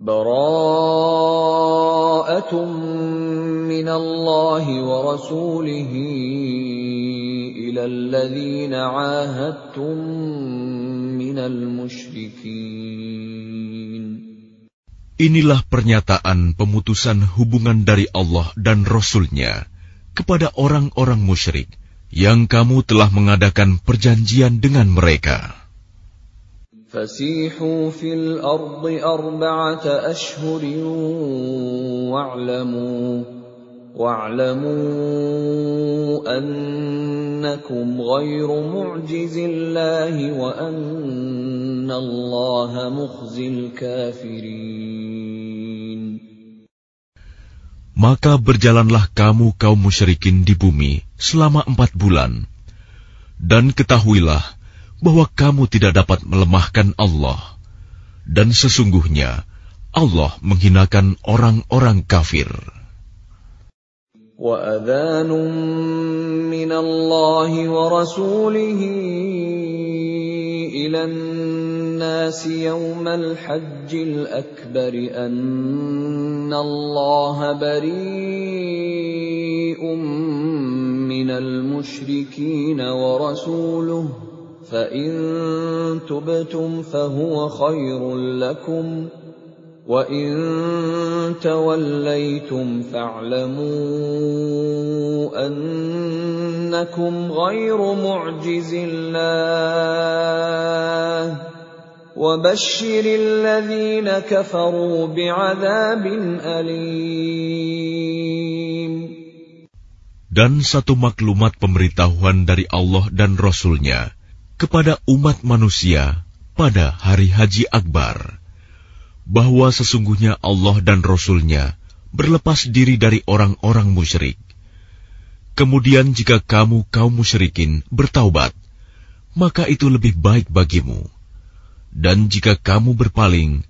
براءة من الله ورسوله إلى الذين عاهدتم من المشركين Inilah pernyataan pemutusan hubungan dari Allah dan Rasul-Nya kepada orang-orang musyrik yang kamu telah mengadakan perjanjian dengan mereka. فسيحوا في الأرض أربعة أشهر واعلموا واعلموا أنكم غير معجز الله وأن الله مخزي الكافرين Maka berjalanlah kamu kaum musyrikin di bumi selama empat bulan. Dan ketahuilah bahwa kamu tidak dapat melemahkan Allah, dan sesungguhnya Allah menghinakan orang-orang kafir. وَأَذَانٌ مِّنَ اللَّهِ وَرَسُولِهِ إِلَى النَّاسِ يَوْمَ الْحَجِّ الْأَكْبَرِ أَنَّ اللَّهَ بَرِيءٌ مِّنَ الْمُشْرِكِينَ وَرَسُولُهُ فإن تبتم فهو خير لكم وإن توليتم فاعلموا أنكم غير معجز الله وبشر الذين كفروا بعذاب أليم Dan satu maklumat pemberitahuan dari Allah dan Rasul-Nya kepada umat manusia pada hari haji akbar, bahwa sesungguhnya Allah dan Rasul-Nya berlepas diri dari orang-orang musyrik. Kemudian jika kamu kaum musyrikin bertaubat, maka itu lebih baik bagimu. Dan jika kamu berpaling,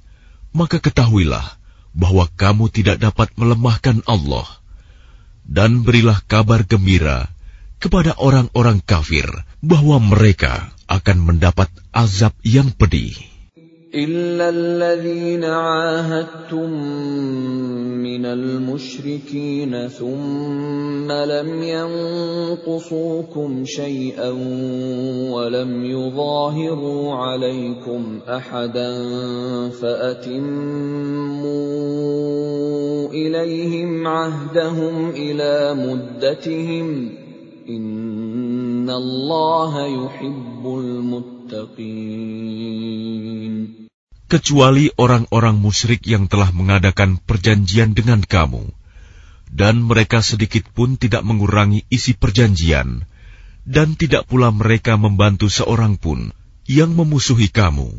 maka ketahuilah bahwa kamu tidak dapat melemahkan Allah. Dan berilah kabar gembira kepada orang-orang kafir bahwa mereka akan mendapat azab yang pedih. إلا الذين عاهدتم من المشركين ثم لم ينقصوكم شيئا ولم يظاهروا عليكم أحدا فأتموا إليهم عهدهم إلى مدتهم Kecuali orang-orang musyrik yang telah mengadakan perjanjian dengan kamu, dan mereka sedikit pun tidak mengurangi isi perjanjian, dan tidak pula mereka membantu seorang pun yang memusuhi kamu.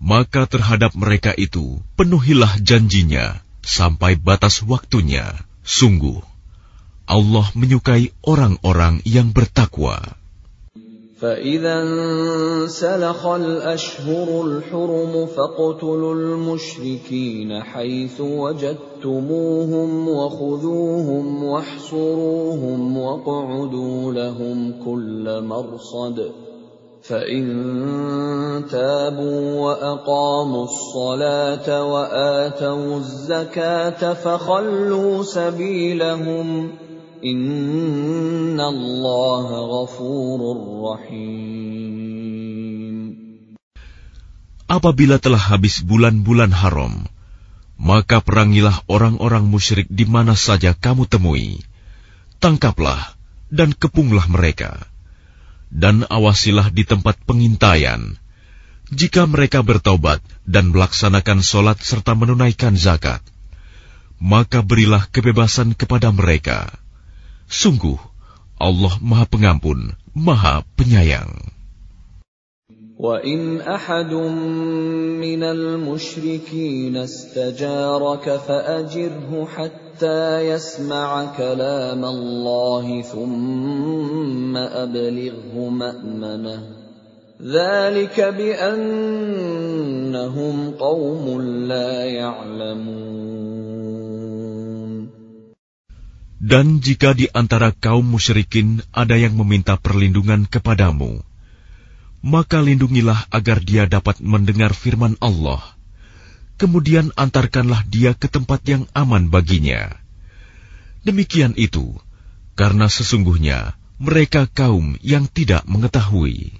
Maka terhadap mereka itu penuhilah janjinya sampai batas waktunya. Sungguh, Allah menyukai orang-orang yang bertakwa. فإذا انسلخ الأشهر الحرم فاقتلوا المشركين حيث وجدتموهم وخذوهم واحصروهم واقعدوا لهم كل مرصد فإن تابوا وأقاموا الصلاة وآتوا الزكاة فخلوا سبيلهم ۖ. Apabila telah habis bulan-bulan haram, maka perangilah orang-orang musyrik di mana saja kamu temui. Tangkaplah dan kepunglah mereka. Dan awasilah di tempat pengintaian. Jika mereka bertobat dan melaksanakan solat serta menunaikan zakat, maka berilah kebebasan kepada mereka Sungguh, Allah Maha Pengampun, Maha Penyayang. وَإِنْ أَحَدٌ مِّنَ الْمُشْرِكِينَ اسْتَجَارَكَ فَأَجِرْهُ حَتَّىٰ يَسْمَعَ كَلَامَ اللَّهِ ثُمَّ أَبْلِغْهُ مَأْمَنَهُ ذَٰلِكَ بِأَنَّهُمْ قَوْمٌ لَّا يَعْلَمُونَ Dan jika di antara kaum musyrikin ada yang meminta perlindungan kepadamu, maka lindungilah agar dia dapat mendengar firman Allah. kemudian antarkanlah dia ke tempat yang aman baginya. Demikian itu, karena sesungguhnya mereka kaum yang tidak mengetahui.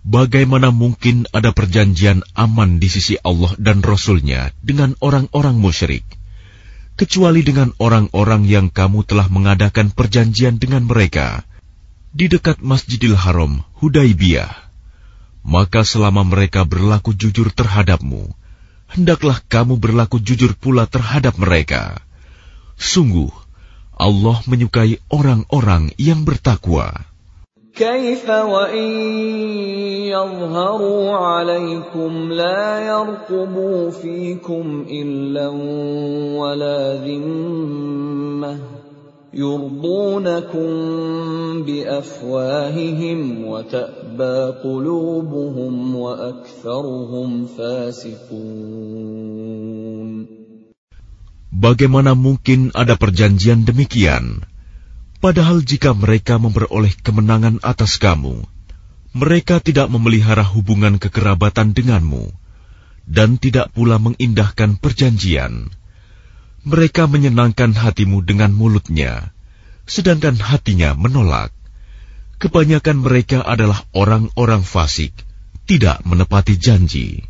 Bagaimana mungkin ada perjanjian aman di sisi Allah dan Rasul-Nya dengan orang-orang musyrik, kecuali dengan orang-orang yang kamu telah mengadakan perjanjian dengan mereka di dekat Masjidil Haram, Hudaibiyah. Maka selama mereka berlaku jujur terhadapmu, hendaklah kamu berlaku jujur pula terhadap mereka. Sungguh, Allah menyukai orang-orang yang bertakwa. كيف وإن يظهروا عليكم لا يرقبوا فيكم إلا ولا ذمة يرضونكم بأفواههم وتأبى قلوبهم وأكثرهم فاسقون Bagaimana mungkin ada perjanjian demikian? Padahal jika mereka memperoleh kemenangan atas kamu, mereka tidak memelihara hubungan kekerabatan denganmu, dan tidak pula mengindahkan perjanjian. Mereka menyenangkan hatimu dengan mulutnya, sedangkan hatinya menolak. Kebanyakan mereka adalah orang-orang fasik, tidak menepati janji.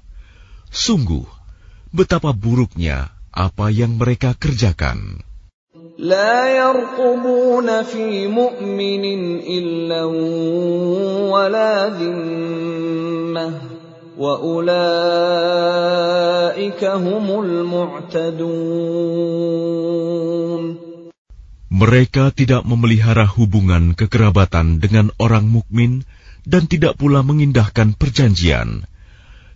Sungguh, betapa buruknya apa yang mereka kerjakan. لا يرقبون في مؤمن إلا ولا ذمة وأولئك هم المعتدون Mereka tidak memelihara hubungan kekerabatan dengan orang mukmin dan tidak pula mengindahkan perjanjian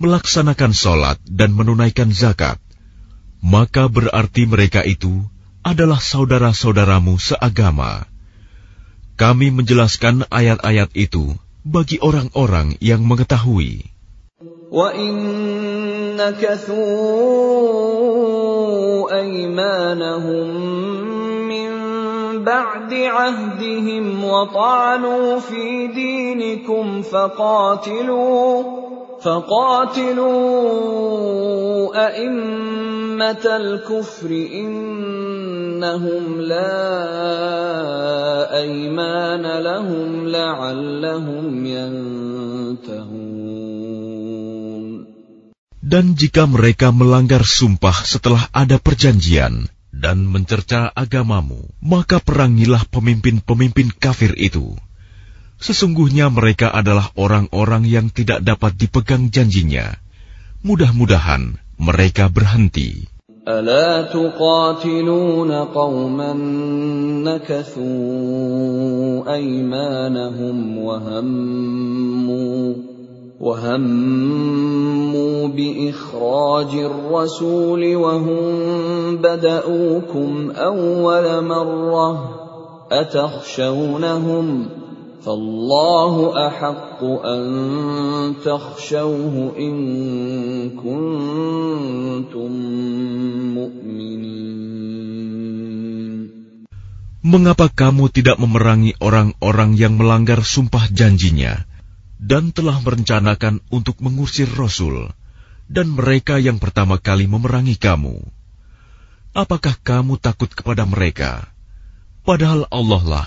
melaksanakan sholat dan menunaikan zakat, maka berarti mereka itu adalah saudara-saudaramu seagama. Kami menjelaskan ayat-ayat itu bagi orang-orang yang mengetahui. بعد عهدهم وطعنوا في دينكم فقاتلوا فقاتلوا أئمة الكفر إنهم لا أيمان لهم لعلهم ينتهون Dan jika mereka melanggar sumpah setelah ada perjanjian dan mencerca agamamu, maka perangilah pemimpin-pemimpin kafir itu Sesungguhnya mereka adalah orang-orang yang tidak dapat dipegang janjinya. Mudah-mudahan mereka berhenti. ألا تقاتلون قوما نكثوا أيمانهم وهموا وهموا بإخراج الرسول وهم بدؤوكم أول مرة أتخشونهم ؟ فالله احق ان تخشوه ان كنتم مؤمنين Mengapa kamu tidak memerangi orang-orang yang melanggar sumpah janjinya dan telah merencanakan untuk mengusir Rasul dan mereka yang pertama kali memerangi kamu? Apakah kamu takut kepada mereka? Padahal Allah lah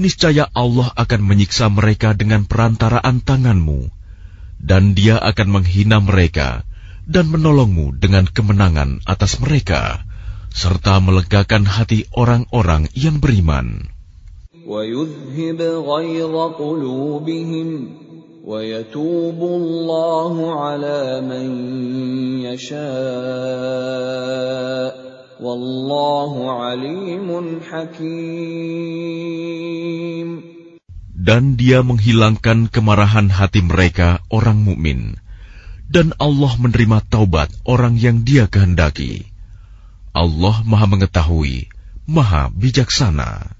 niscaya Allah akan menyiksa mereka dengan perantaraan tanganmu, dan Dia akan menghina mereka dan menolongmu dengan kemenangan atas mereka, serta melegakan hati orang-orang yang beriman. Wallahu alimun hakim. Dan dia menghilangkan kemarahan hati mereka orang mukmin. Dan Allah menerima taubat orang yang dia kehendaki. Allah maha mengetahui, maha bijaksana.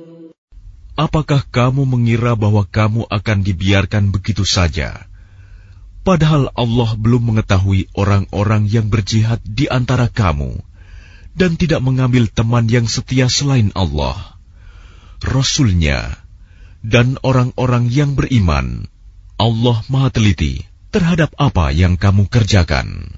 Apakah kamu mengira bahwa kamu akan dibiarkan begitu saja? Padahal Allah belum mengetahui orang-orang yang berjihad di antara kamu dan tidak mengambil teman yang setia selain Allah, Rasulnya, dan orang-orang yang beriman. Allah Maha Teliti terhadap apa yang kamu kerjakan.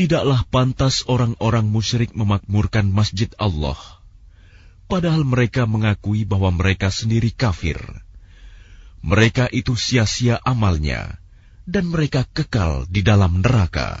Tidaklah pantas orang-orang musyrik memakmurkan masjid Allah, padahal mereka mengakui bahwa mereka sendiri kafir. Mereka itu sia-sia amalnya, dan mereka kekal di dalam neraka.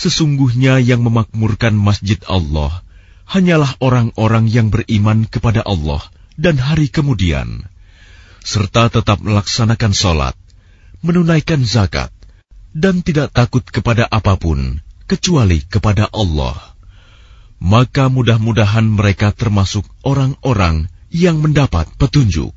Sesungguhnya yang memakmurkan masjid Allah hanyalah orang-orang yang beriman kepada Allah dan hari kemudian, serta tetap melaksanakan sholat, menunaikan zakat, dan tidak takut kepada apa pun kecuali kepada Allah maka mudah-mudahan mereka termasuk orang-orang yang mendapat petunjuk.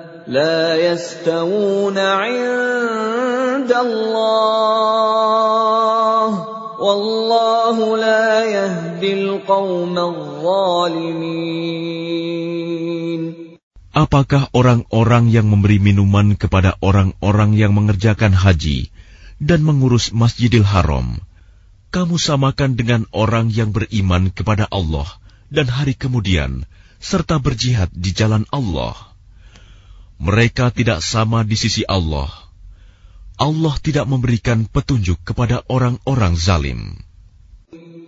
لا يستوون عند الله والله لا يهدي القوم الظالمين Apakah orang-orang yang memberi minuman kepada orang-orang yang mengerjakan haji dan mengurus Masjidil Haram, kamu samakan dengan orang yang beriman kepada Allah dan hari kemudian, serta berjihad di jalan Allah. Mereka tidak sama di sisi Allah. Allah tidak memberikan petunjuk kepada orang-orang zalim.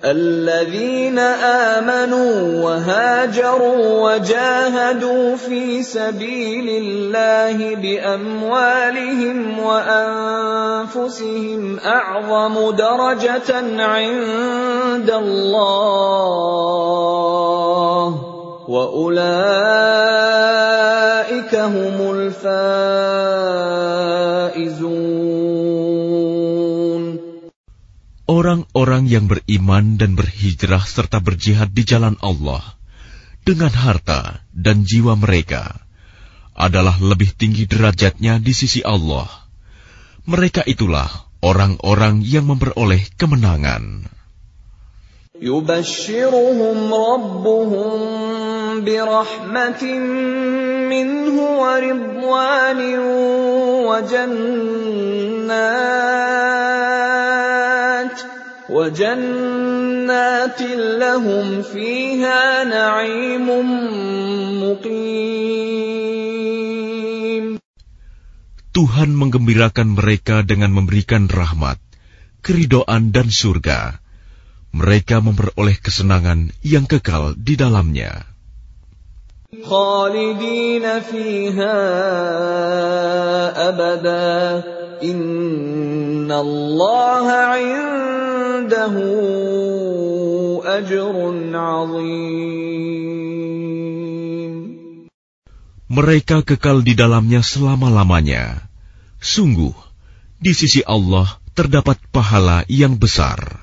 الذين آمنوا وهاجروا وجاهدوا في سبيل الله بأموالهم وأنفسهم أعظم درجة عند الله وأولئك هم الفائزون Orang-orang yang beriman dan berhijrah serta berjihad di jalan Allah dengan harta dan jiwa mereka adalah lebih tinggi derajatnya di sisi Allah. Mereka itulah orang-orang yang memperoleh kemenangan. يبشرهم ربهم برحمة منه ورضوان وجنات وجنات لهم فيها نعيم مقيم Tuhan menggembirakan mereka dengan memberikan rahmat, keridoan dan surga. mereka memperoleh kesenangan yang kekal di dalamnya. Mereka kekal di dalamnya selama-lamanya. Sungguh, di sisi Allah terdapat pahala yang besar.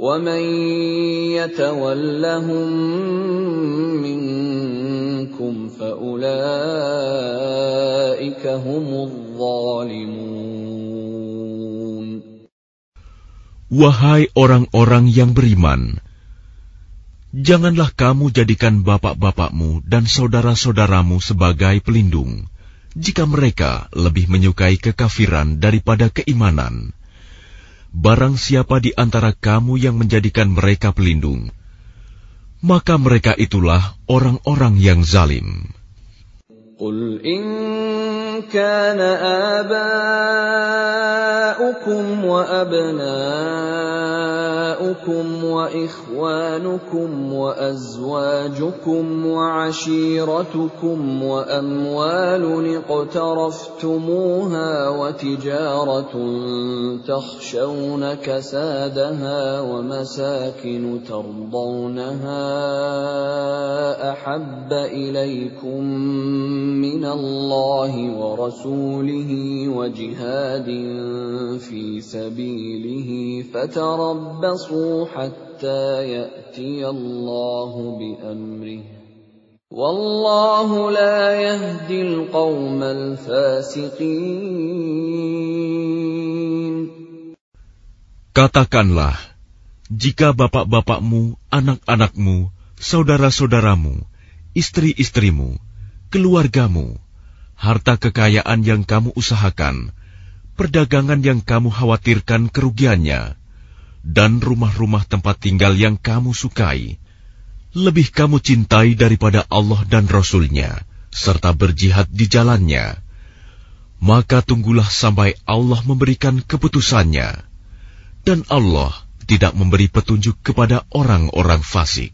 ومن يتولهم منكم فاولئك هم الظالمون Wahai orang-orang yang beriman, janganlah kamu jadikan bapak-bapakmu dan saudara-saudaramu sebagai pelindung, jika mereka lebih menyukai kekafiran daripada keimanan. Barang siapa di antara kamu yang menjadikan mereka pelindung, maka mereka itulah orang-orang yang zalim. كان آباؤكم وأبناؤكم وإخوانكم وأزواجكم وعشيرتكم وأموال اقترفتموها وتجارة تخشون كسادها ومساكن ترضونها أحب إليكم من الله ورسوله وجهاد في سبيله فتربصوا حتى ياتي الله بامره والله لا يهدي القوم الفاسقين Katakanlah, jika bapak-bapakmu, anak-anakmu, saudara-saudaramu, istri-istrimu, keluargamu, harta kekayaan yang kamu usahakan, perdagangan yang kamu khawatirkan kerugiannya, dan rumah-rumah tempat tinggal yang kamu sukai, lebih kamu cintai daripada Allah dan Rasul-Nya, serta berjihad di jalannya, maka tunggulah sampai Allah memberikan keputusannya. Dan Allah tidak memberi petunjuk kepada orang-orang fasik.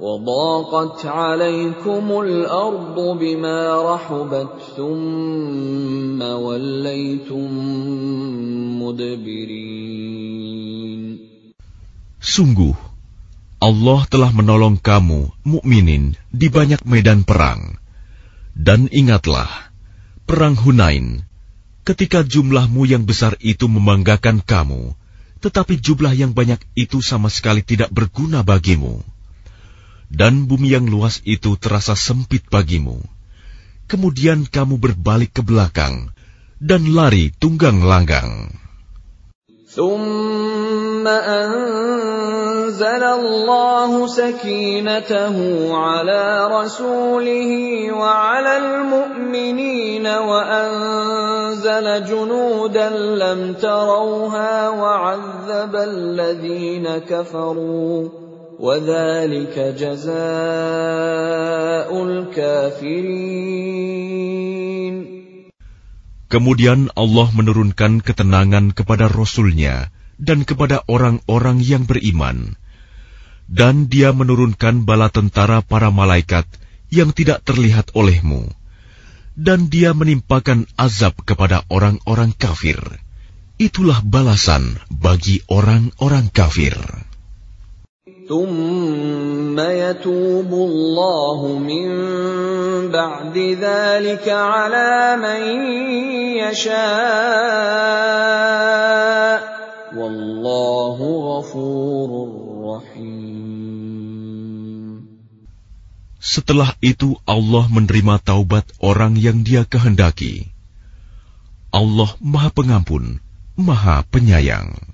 وضاقت عليكم الأرض بما رحبت ثم وليتم مدبرين Sungguh, Allah telah menolong kamu, mukminin, di banyak medan perang. Dan ingatlah, perang Hunain, ketika jumlahmu yang besar itu membanggakan kamu, tetapi jumlah yang banyak itu sama sekali tidak berguna bagimu dan bumi yang luas itu terasa sempit bagimu. Kemudian kamu berbalik ke belakang dan lari tunggang langgang. ثم أنزل الله سكينته على رسوله وعلى المؤمنين وأنزل جنودا لم تروها وعذب الذين كفروا وذلك جزاء الكافرين Kemudian Allah menurunkan ketenangan kepada Rasul-Nya dan kepada orang-orang yang beriman. Dan dia menurunkan bala tentara para malaikat yang tidak terlihat olehmu. Dan dia menimpakan azab kepada orang-orang kafir. Itulah balasan bagi orang-orang kafir. ثم يتوب الله من بعد ذلك على من يشاء والله غفور رحيم Setelah itu Allah menerima taubat orang yang dia kehendaki. Allah Maha Pengampun, Maha Penyayang.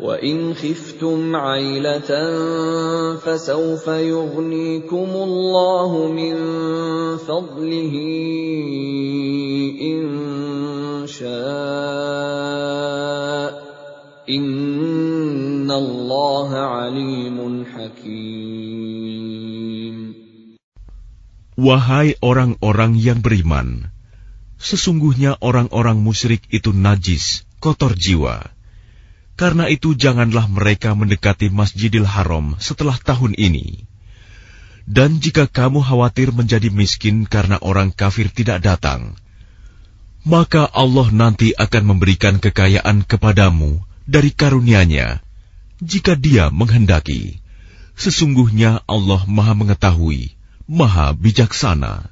وان خفتم عيله فسوف يغنيكم الله من فضله ان شاء ان الله عليم حكيم Wahai orang-orang yang beriman, sesungguhnya orang-orang musyrik itu najis, kotor jiwa. Karena itu janganlah mereka mendekati Masjidil Haram setelah tahun ini. Dan jika kamu khawatir menjadi miskin karena orang kafir tidak datang, maka Allah nanti akan memberikan kekayaan kepadamu dari karunia-Nya jika Dia menghendaki. Sesungguhnya Allah Maha Mengetahui, Maha Bijaksana.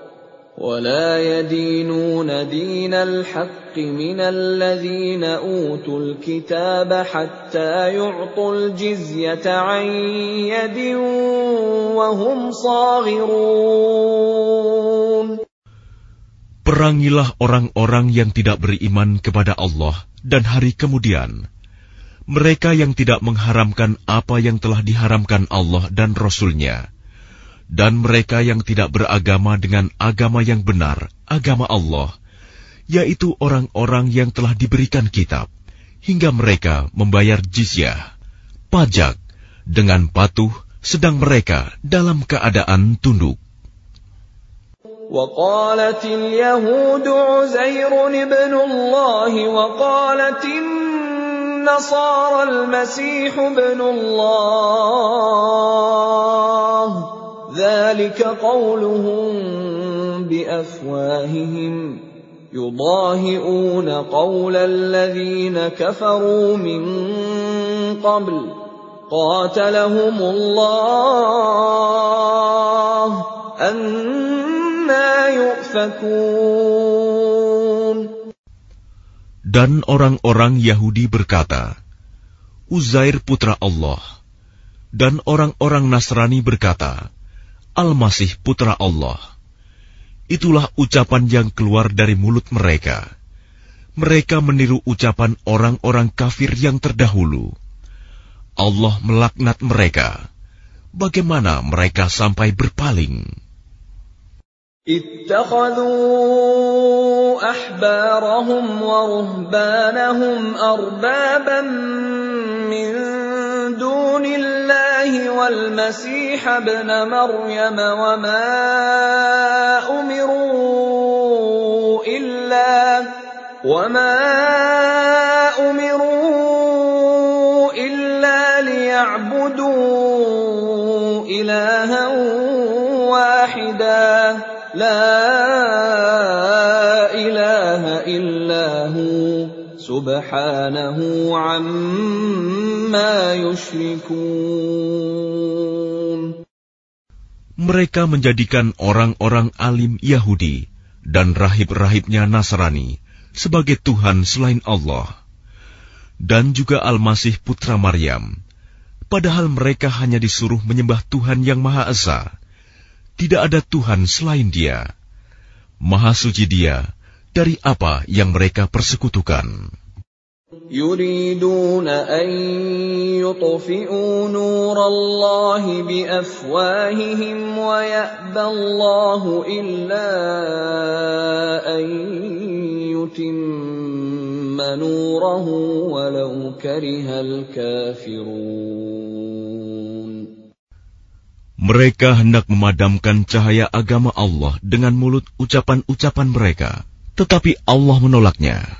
ولا يدينون دين الحق من الذين اوتوا الكتاب حتى يعطوا الجزيه عن يد وهم صاغرون Perangilah orang-orang yang tidak beriman kepada Allah dan hari kemudian. Mereka yang tidak mengharamkan apa yang telah diharamkan Allah dan Rasul-Nya dan mereka yang tidak beragama dengan agama yang benar, agama Allah, yaitu orang-orang yang telah diberikan kitab, hingga mereka membayar jizyah, pajak, dengan patuh, sedang mereka dalam keadaan tunduk. وقالت اليهود عزير ابن الله وقالت النصارى المسيح ابن الله ذلك قولهم بافواههم يضاهئون قول الذين كفروا من قبل قاتلهم الله أنا يؤفكون Dan orang-orang Yahudi berkata, Uzair putra Allah. Dan orang-orang Nasrani berkata, Al-Masih putra Allah. Itulah ucapan yang keluar dari mulut mereka. mereka meniru ucapan orang-orang kafir yang terdahulu. Allah melaknat mereka. Bagaimana mereka sampai berpaling? اتخذوا احبارهم ورهبانهم اربابا من دون الله والمسيح ابن مريم وما أمروا إلا وما أمروا إلا ليعبدوا إلها واحدا. لا إله إلا هو. سبحانه عما Mereka menjadikan orang-orang alim Yahudi dan rahib-rahibnya Nasrani sebagai Tuhan selain Allah, dan juga Al-Masih putra Maryam, padahal mereka hanya disuruh menyembah Tuhan yang Maha Esa. Tidak ada Tuhan selain Dia. Maha suci Dia dari apa yang mereka persekutukan. يريدون أن يطفئوا نور الله بأفواههم ويأبى الله إلا أن يتم نوره ولو كره الكافرون Mereka hendak memadamkan cahaya agama Allah dengan mulut ucapan-ucapan mereka, tetapi Allah menolaknya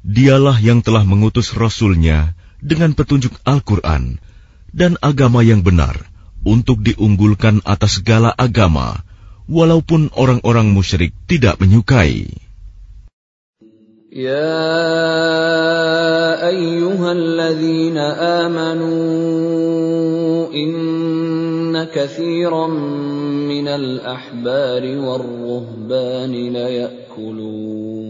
Dialah yang telah mengutus Rasulnya dengan petunjuk Al-Quran dan agama yang benar untuk diunggulkan atas segala agama, walaupun orang-orang musyrik tidak menyukai. Ya ayyuhalladzina amanu inna kathiran minal ahbari warruhbani laya'kulun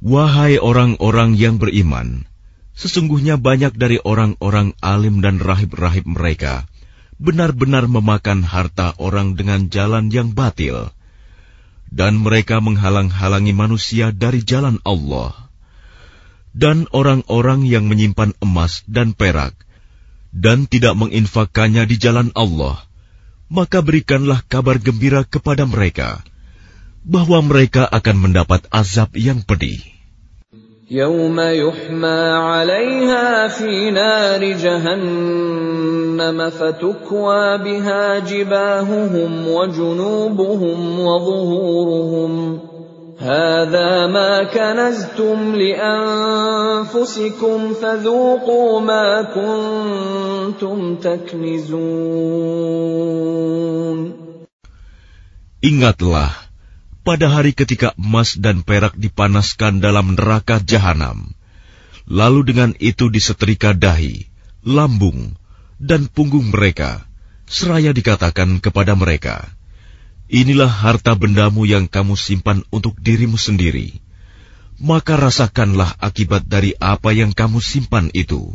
Wahai orang-orang yang beriman, sesungguhnya banyak dari orang-orang alim dan rahib-rahib mereka benar-benar memakan harta orang dengan jalan yang batil, dan mereka menghalang-halangi manusia dari jalan Allah. Dan orang-orang yang menyimpan emas dan perak dan tidak menginfakkannya di jalan Allah, maka berikanlah kabar gembira kepada mereka bahwa mereka akan mendapat azab yang pedih. يوم يحمى عليها في نار جهنم فتكوى بها جباههم وجنوبهم وظهورهم هذا ما كنزتم لانفسكم فذوقوا ما كنتم تكنزون Ingatlah pada hari ketika emas dan perak dipanaskan dalam neraka jahanam, lalu dengan itu disetrika dahi, lambung, dan punggung mereka, seraya dikatakan kepada mereka, Inilah harta bendamu yang kamu simpan untuk dirimu sendiri. Maka rasakanlah akibat dari apa yang kamu simpan itu.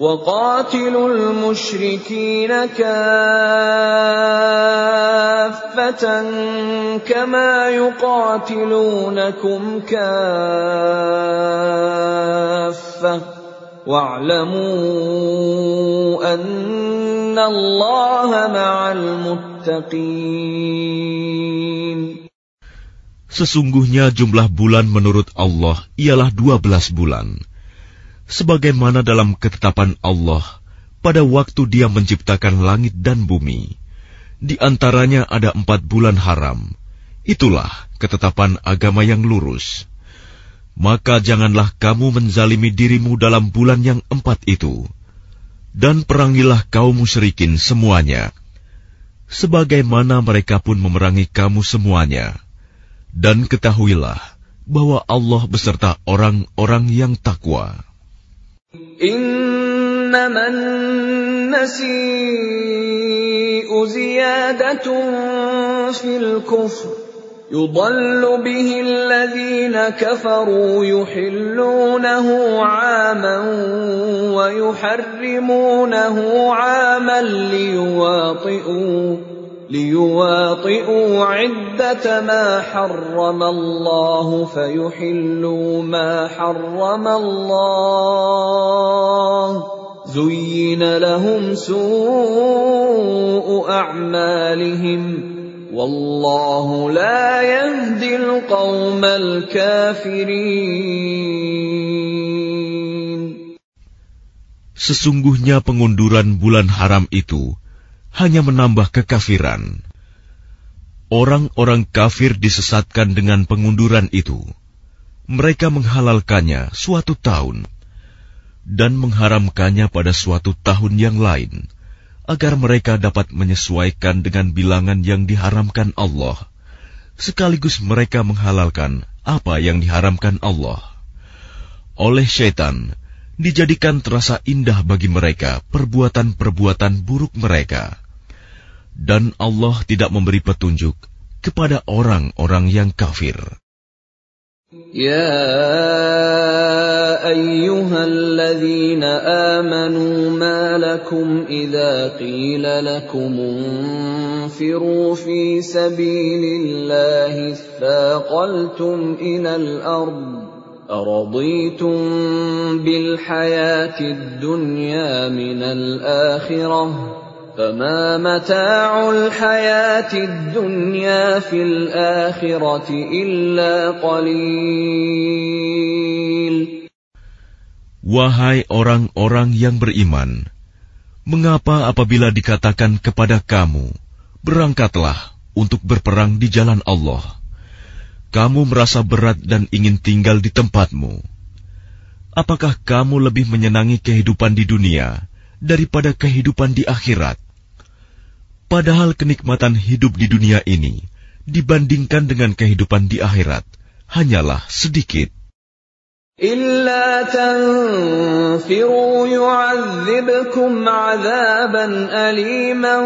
وقاتلوا المشركين كافة كما يقاتلونكم كافة واعلموا أن الله مع المتقين Sesungguhnya jumlah bulan menurut Allah ialah dua belas bulan. Sebagaimana dalam ketetapan Allah pada waktu dia menciptakan langit dan bumi. Di antaranya ada empat bulan haram. Itulah ketetapan agama yang lurus. Maka janganlah kamu menzalimi dirimu dalam bulan yang empat itu. Dan perangilah kaum musyrikin semuanya. Sebagaimana mereka pun memerangi kamu semuanya dan ketahuilah bahwa Allah beserta orang-orang yang takwa. إنما النسيء زيادة في الكفر. يضل به الذين كفروا يحلونه عاما ويحرمونه عاما ليواطئوا ليواطئوا عدة ما حرم الله فيحلوا ما حرم الله زين لهم سوء أعمالهم والله لا يهدي القوم الكافرين Sesungguhnya pengunduran bulan haram itu hanya menambah kekafiran. Orang-orang kafir disesatkan dengan pengunduran itu. Mereka menghalalkannya suatu tahun dan mengharamkannya pada suatu tahun yang lain, agar mereka dapat menyesuaikan dengan bilangan yang diharamkan Allah, sekaligus mereka menghalalkan apa yang diharamkan Allah. Oleh syaitan, dijadikan terasa indah bagi mereka perbuatan-perbuatan buruk mereka dan Allah tidak memberi petunjuk kepada orang-orang yang kafir. Ya ayyuhalladzina amanu ma lakum idza qila lakum انفروا fi sabilillahi thaqaltum إلى الأرض أرضيتم بالحياة الدنيا من الآخرة فما متاع الحياة الدنيا في الآخرة إلا قليل Wahai orang-orang yang beriman, mengapa apabila dikatakan kepada kamu, berangkatlah untuk berperang di jalan Allah, kamu merasa berat dan ingin tinggal di tempatmu? Apakah kamu lebih menyenangi kehidupan di dunia daripada kehidupan di akhirat? Padahal kenikmatan hidup di dunia ini dibandingkan dengan kehidupan di akhirat hanyalah sedikit. إلا تنفروا يعذبكم عذابا أليما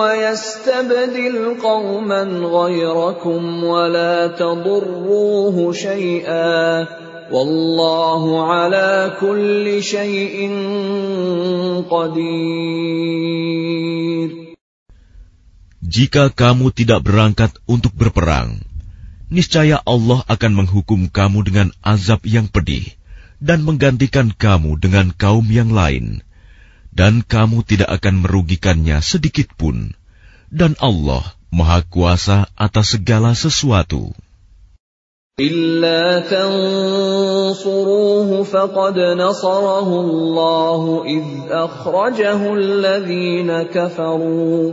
ويستبدل قوما غيركم ولا تضروه شيئا والله على كل شيء قدير Jika kamu tidak berangkat untuk berperang, niscaya Allah akan menghukum kamu dengan azab yang pedih dan menggantikan kamu dengan kaum yang lain, dan kamu tidak akan merugikannya sedikit pun. Dan Allah Maha Kuasa atas segala sesuatu. إلا تنصروه فقد نصره الله إذ أخرجه الذين كفروا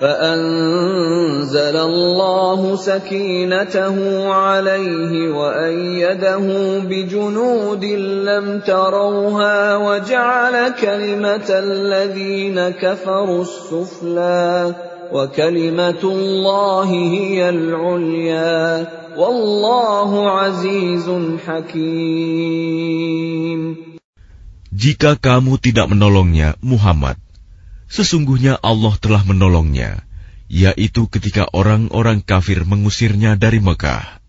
فأنزل الله سكينته عليه وأيده بجنود لم تروها وجعل كلمة الذين كفروا السفلى وكلمة الله هي العليا Wallahu azizun hakim. Jika kamu tidak menolongnya, Muhammad, sesungguhnya Allah telah menolongnya, yaitu ketika orang-orang kafir mengusirnya dari Mekah.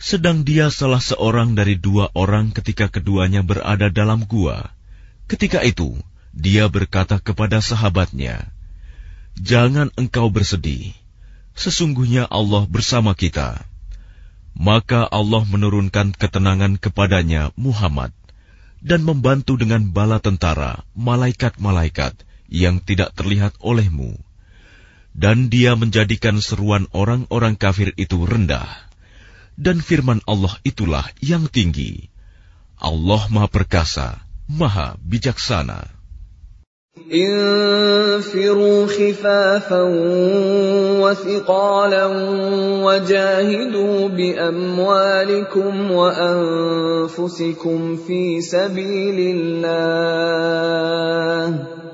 Sedang dia salah seorang dari dua orang ketika keduanya berada dalam gua. Ketika itu, dia berkata kepada sahabatnya, "Jangan engkau bersedih, sesungguhnya Allah bersama kita." Maka Allah menurunkan ketenangan kepadanya Muhammad dan membantu dengan bala tentara, malaikat-malaikat yang tidak terlihat olehmu. Dan dia menjadikan seruan orang-orang kafir itu rendah. Dan firman Allah itulah yang tinggi. Allah Maha Perkasa, Maha Bijaksana. انفروا خفافا وثقالا وجاهدوا باموالكم وانفسكم في سبيل الله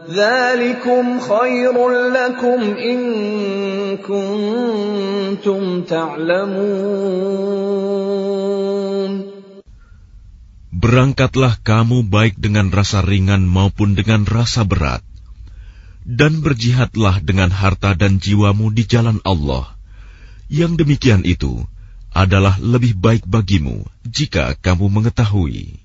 ذلكم خير لكم ان كنتم تعلمون Berangkatlah kamu baik dengan rasa ringan maupun dengan rasa berat, dan berjihadlah dengan harta dan jiwamu di jalan Allah. Yang demikian itu adalah lebih baik bagimu jika kamu mengetahui.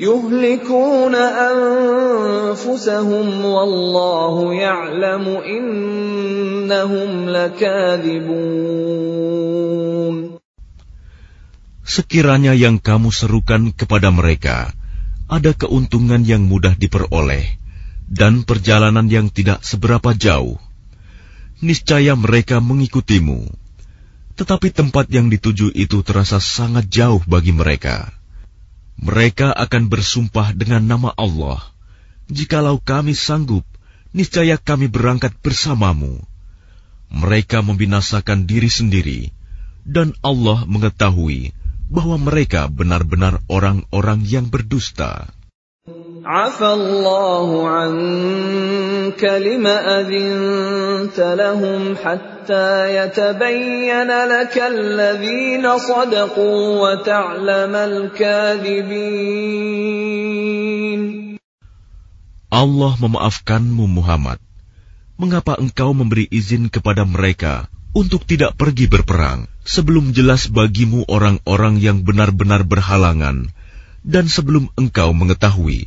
يهلكون أنفسهم والله يعلم إنهم لكاذبون Sekiranya yang kamu serukan kepada mereka ada keuntungan yang mudah diperoleh dan perjalanan yang tidak seberapa jauh, niscaya mereka mengikutimu. Tetapi tempat yang dituju itu terasa sangat jauh bagi mereka. Mereka akan bersumpah dengan nama Allah, "Jikalau kami sanggup, niscaya kami berangkat bersamamu." Mereka membinasakan diri sendiri, dan Allah mengetahui bahwa mereka benar-benar orang-orang yang berdusta. عفى الله عنك لم أذنت لهم حتى يتبين لك الذين صدقوا وتعلم الكاذبين Allah memaafkanmu Muhammad. Mengapa engkau memberi izin kepada mereka untuk tidak pergi berperang sebelum jelas bagimu orang-orang yang benar-benar berhalangan dan sebelum engkau mengetahui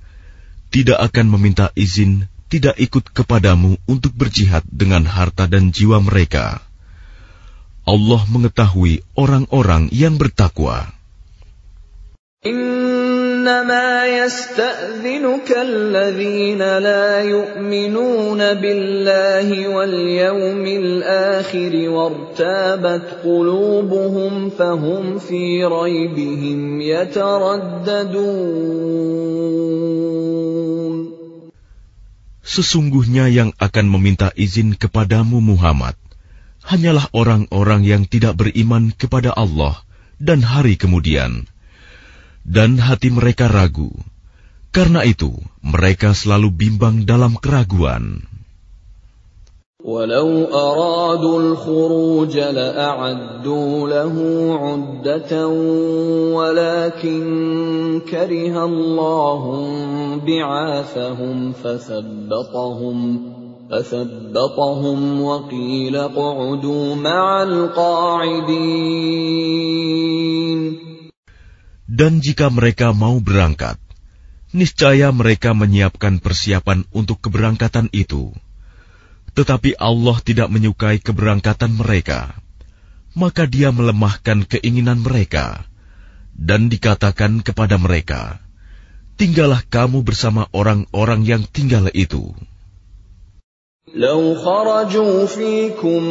tidak akan meminta izin tidak ikut kepadamu untuk berjihad dengan harta dan jiwa mereka. Allah mengetahui orang-orang yang bertakwa. إنما يستأذنك الذين لا يؤمنون بالله واليوم الآخر وارتابت قلوبهم فهم في ريبهم يترددون Sesungguhnya yang akan meminta izin kepadamu Muhammad hanyalah orang-orang yang tidak beriman kepada Allah dan hari kemudian dan hati mereka ragu. Karena itu, mereka selalu bimbang dalam keraguan. ولو أرادوا الخروج لأعدوا له عدة ولكن كره الله بعاثهم فثبطهم فثبطهم وقيل اقعدوا مع القاعدين Dan jika mereka mau berangkat, niscaya mereka menyiapkan persiapan untuk keberangkatan itu. Tetapi Allah tidak menyukai keberangkatan mereka, maka Dia melemahkan keinginan mereka, dan dikatakan kepada mereka, "Tinggallah kamu bersama orang-orang yang tinggal itu." لو خرجوا فيكم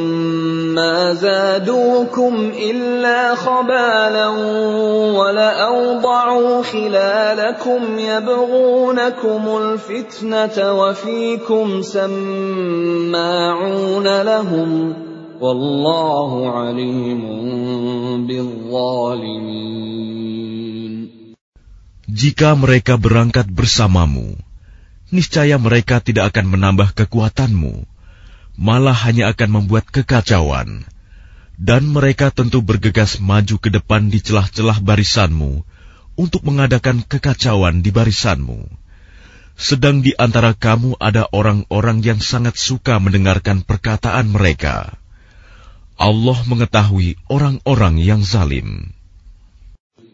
ما زادوكم إلا خبالا ولأوضعوا خلالكم يبغونكم الفتنة وفيكم سماعون لهم والله عليم بالظالمين. Jika mereka berangkat bersamamu, niscaya mereka tidak akan menambah kekuatanmu, malah hanya akan membuat kekacauan. Dan mereka tentu bergegas maju ke depan di celah-celah barisanmu untuk mengadakan kekacauan di barisanmu. Sedang di antara kamu ada orang-orang yang sangat suka mendengarkan perkataan mereka. Allah mengetahui orang-orang yang zalim.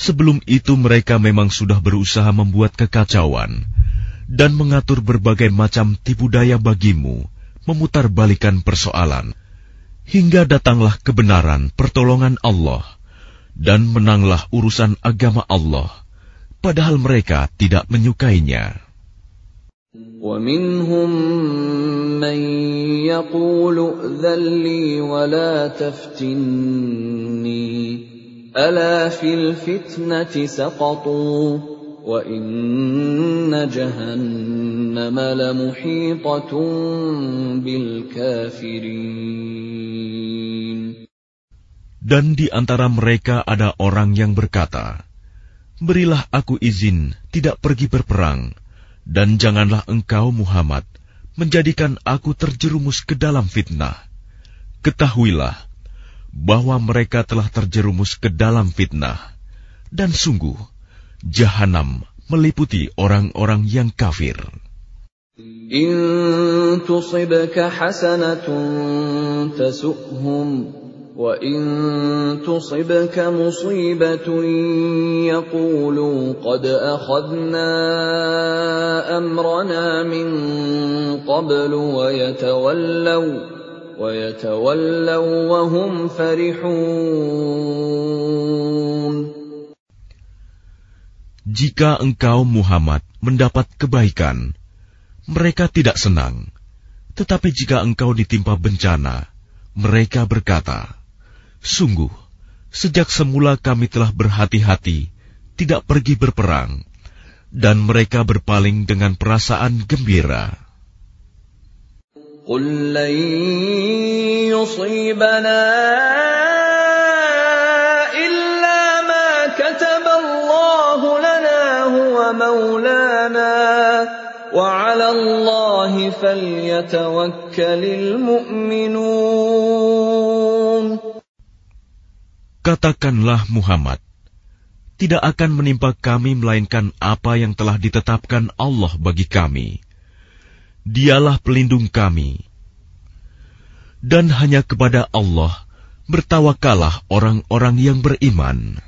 Sebelum itu mereka memang sudah berusaha membuat kekacauan dan mengatur berbagai macam tipu daya bagimu, memutar balikan persoalan. Hingga datanglah kebenaran pertolongan Allah, dan menanglah urusan agama Allah, padahal mereka tidak menyukainya. ومنهم من يقول ولا تفتني ألا في الفتنة سقطوا وإن جهنم لمحيطة بالكافرين Dan di antara mereka ada orang yang berkata, Berilah aku izin tidak pergi berperang, dan janganlah engkau Muhammad menjadikan aku terjerumus ke dalam fitnah. Ketahuilah, bahwa mereka telah terjerumus ke dalam fitnah, dan sungguh jahanam meliputi orang-orang yang kafir. In tusibka hasanatun tasu'hum wa in tusibka musibatun yaqulu qad akhadna amrana min qablu wa yatawallaw Jika engkau Muhammad mendapat kebaikan, mereka tidak senang. Tetapi jika engkau ditimpa bencana, mereka berkata, Sungguh, sejak semula kami telah berhati-hati, tidak pergi berperang, dan mereka berpaling dengan perasaan gembira. قل لن يصيبنا إلا ما كتب الله لنا هو مولانا وعلى الله فليتوكل المؤمنون Katakanlah Muhammad, tidak akan menimpa kami melainkan apa yang telah ditetapkan Allah bagi kami. Dialah pelindung kami. Dan hanya kepada Allah bertawakalah orang-orang yang beriman.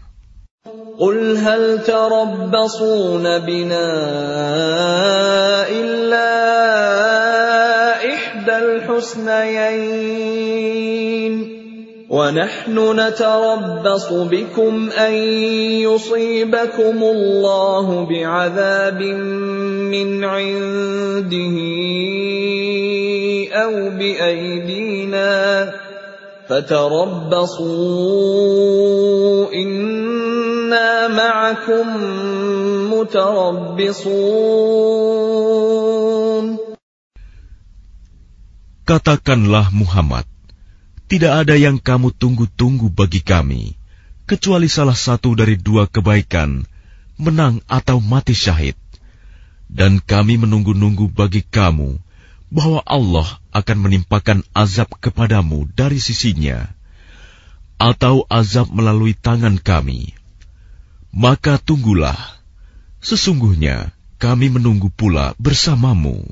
قل هل تربصون بنا إلا إحدى الحسنيين ونحن نتربص بكم ان يصيبكم الله بعذاب min indihi aw bi fatarabbasu inna ma'akum Katakanlah Muhammad, tidak ada yang kamu tunggu-tunggu bagi kami, kecuali salah satu dari dua kebaikan, menang atau mati syahid Dan kami menunggu-nunggu bagi kamu bahwa Allah akan menimpakan azab kepadamu dari sisinya, atau azab melalui tangan kami. Maka tunggulah, sesungguhnya kami menunggu pula bersamamu.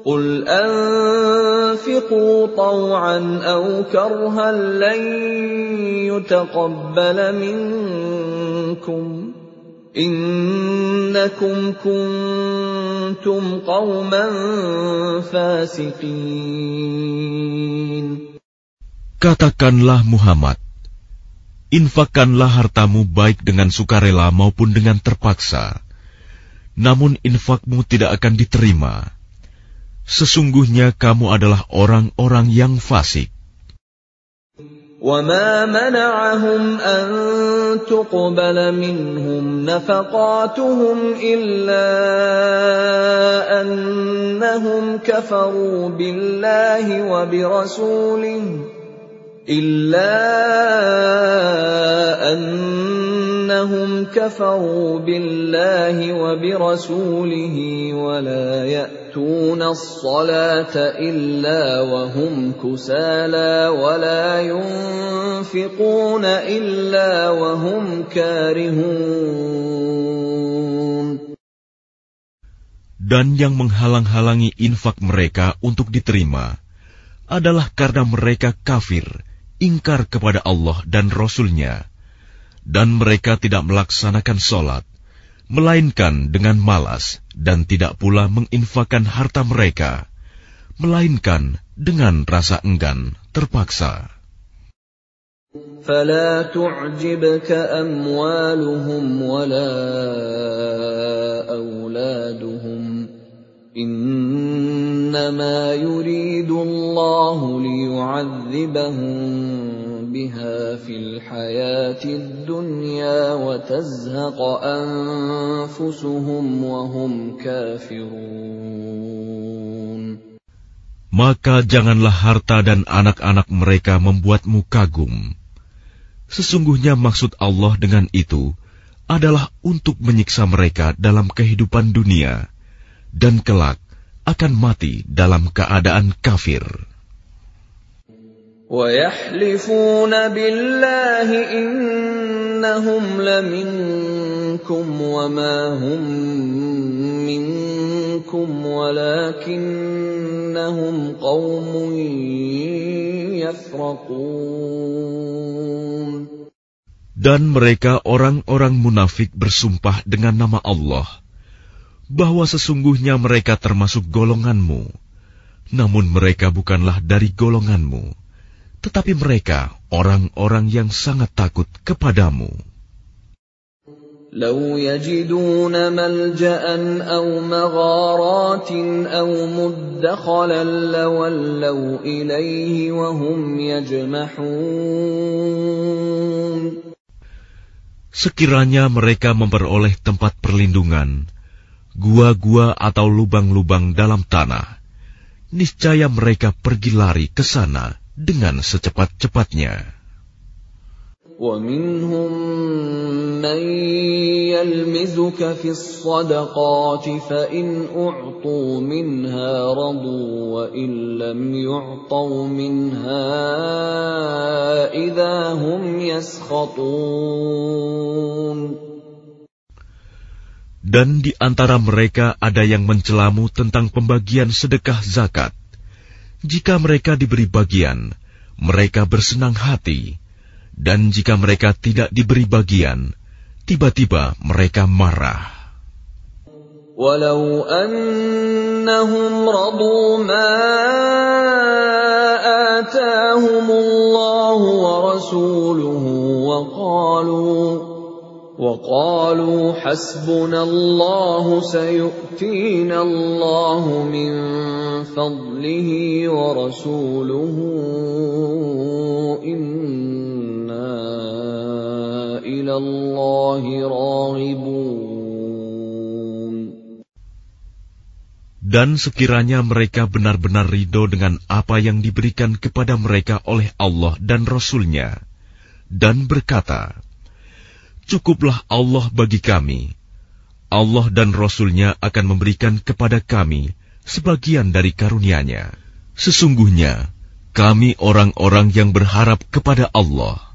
قل أنفقوا طوعا أو كرها لن يتقبل منكم Innakum kuntum qauman fasiqin. Katakanlah Muhammad, infakkanlah hartamu baik dengan sukarela maupun dengan terpaksa. Namun infakmu tidak akan diterima. Sesungguhnya kamu adalah orang-orang yang fasik. وما منعهم أن تقبل منهم نفقاتهم إلا أنهم كفروا بالله وبرسوله إلا أنهم كفروا بالله وبرسوله ولا يأتون الصلاة إلا وهم كسالى ولا ينفقون إلا وهم كارهون Dan yang menghalang-halangi infak mereka untuk diterima adalah karena mereka kafir, ingkar kepada Allah dan Rasul-Nya, dan mereka tidak melaksanakan sholat, melainkan dengan malas dan tidak pula menginfakkan harta mereka, melainkan dengan rasa enggan terpaksa. فلا تعجبك أموالهم ولا أولادهم إنما يريد الله ليعذبهم بها في الحياة الدنيا وتزهق أنفسهم وهم كافرون Maka janganlah harta dan anak-anak mereka membuatmu kagum. Sesungguhnya maksud Allah dengan itu adalah untuk menyiksa mereka dalam kehidupan dunia, dan kelak akan mati dalam keadaan kafir. ويحلفون بالله إنهم لمنكم وما هم منكم ولكنهم قوم يفرقون Dan mereka orang-orang munafik bersumpah dengan nama Allah bahwa sesungguhnya mereka termasuk golonganmu, namun mereka bukanlah dari golonganmu tetapi mereka orang-orang yang sangat takut kepadamu. لو يجدون ملجا او مغارات او مدخلا لولوا اليه وهم يجمحون Sekiranya mereka memperoleh tempat perlindungan, gua-gua atau lubang-lubang dalam tanah, niscaya mereka pergi lari ke sana dengan secepat-cepatnya. ومنهم من يلمزك في الصدقات فإن أعطوا منها رضوا وإن لم يعطوا منها إذا هم يسخطون Dan di antara mereka ada yang mencelamu tentang pembagian sedekah zakat. Jika mereka diberi bagian, mereka bersenang hati, dan jika mereka tidak diberi bagian, tiba-tiba mereka marah. ولو أنهم رضوا ما آتاهم الله ورسوله وقالوا وقالوا حسبنا الله سيؤتينا الله من فضله ورسوله إنا إلى الله راغبون Dan sekiranya mereka benar-benar ridho dengan apa yang diberikan kepada mereka oleh Allah dan Rasul-Nya, dan berkata, Cukuplah Allah bagi kami, Allah dan Rasul-Nya akan memberikan kepada kami sebagian dari karunia-Nya. Sesungguhnya, kami orang-orang yang berharap kepada Allah.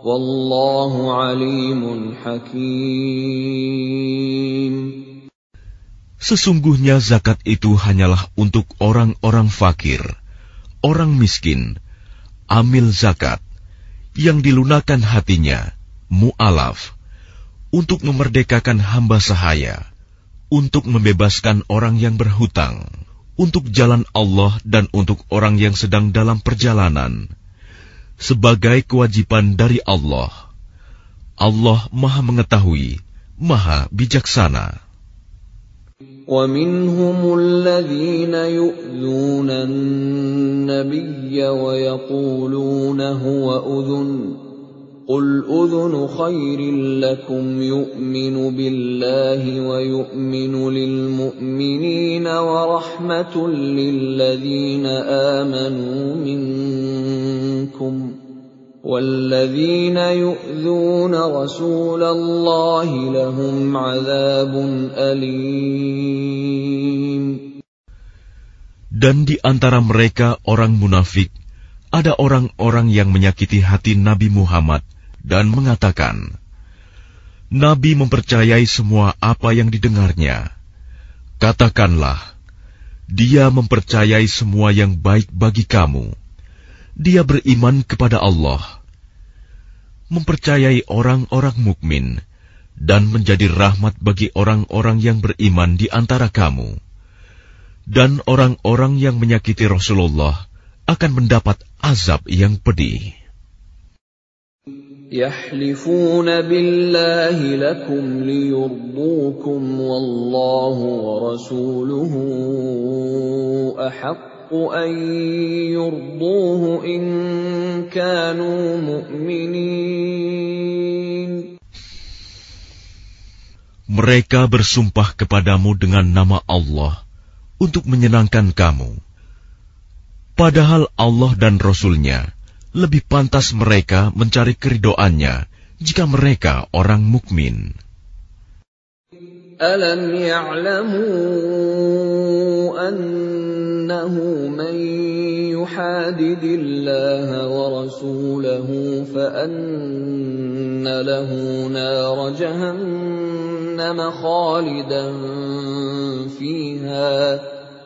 Wallahu alimun hakim. Sesungguhnya zakat itu hanyalah untuk orang-orang fakir, orang miskin, amil zakat, yang dilunakan hatinya, mu'alaf, untuk memerdekakan hamba sahaya, untuk membebaskan orang yang berhutang, untuk jalan Allah dan untuk orang yang sedang dalam perjalanan, sebagai kewajiban dari Allah. Allah Maha Mengetahui, Maha Bijaksana. ومنهم الذين يؤذون النبي ويقولون هو أذن قل أذن خير لكم يؤمن بالله ويؤمن للمؤمنين ورحمة للذين آمنوا منكم والذين يؤذون رسول الله لهم عذاب أليم Dan di antara mereka orang munafik, ada orang-orang yang menyakiti hati Nabi Muhammad dan mengatakan, Nabi mempercayai semua apa yang didengarnya. Katakanlah, dia mempercayai semua yang baik bagi kamu dia beriman kepada Allah, mempercayai orang-orang mukmin, dan menjadi rahmat bagi orang-orang yang beriman di antara kamu. Dan orang-orang yang menyakiti Rasulullah akan mendapat azab yang pedih. يحلفون بالله لكم ليرضوكم والله ورسوله أحق أن يرضوه إن كانوا مؤمنين Mereka bersumpah kepadamu dengan nama Allah untuk menyenangkan kamu. Padahal Allah dan Rasul-Nya lebih pantas mereka mencari keridoannya jika mereka orang mukmin. Alam ya'lamu annahu man yuhadidillaha wa rasulahu fa anna lahu nara jahannama khalidan fiha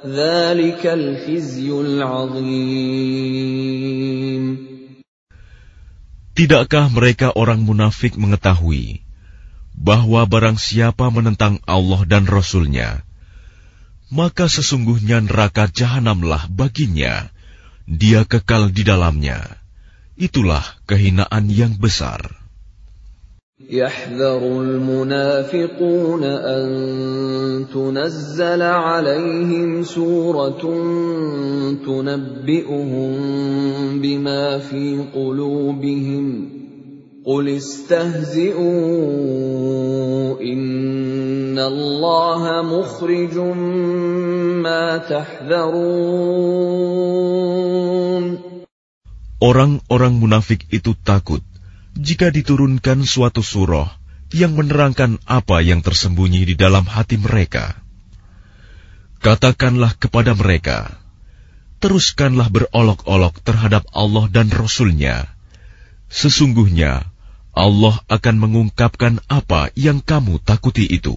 dzalikal khizyul azim Tidakkah mereka orang munafik mengetahui bahwa barang siapa menentang Allah dan Rasul-Nya, maka sesungguhnya neraka jahanamlah baginya. Dia kekal di dalamnya. Itulah kehinaan yang besar. يحذر المنافقون أن تنزل عليهم سورة تنبئهم بما في قلوبهم. قل استهزئوا إن الله مخرج ما تحذرون. Orang-orang munafik itu takut jika diturunkan suatu surah yang menerangkan apa yang tersembunyi di dalam hati mereka. Katakanlah kepada mereka, teruskanlah berolok-olok terhadap Allah dan Rasul-Nya. Sesungguhnya Allah akan mengungkapkan apa yang kamu takuti itu.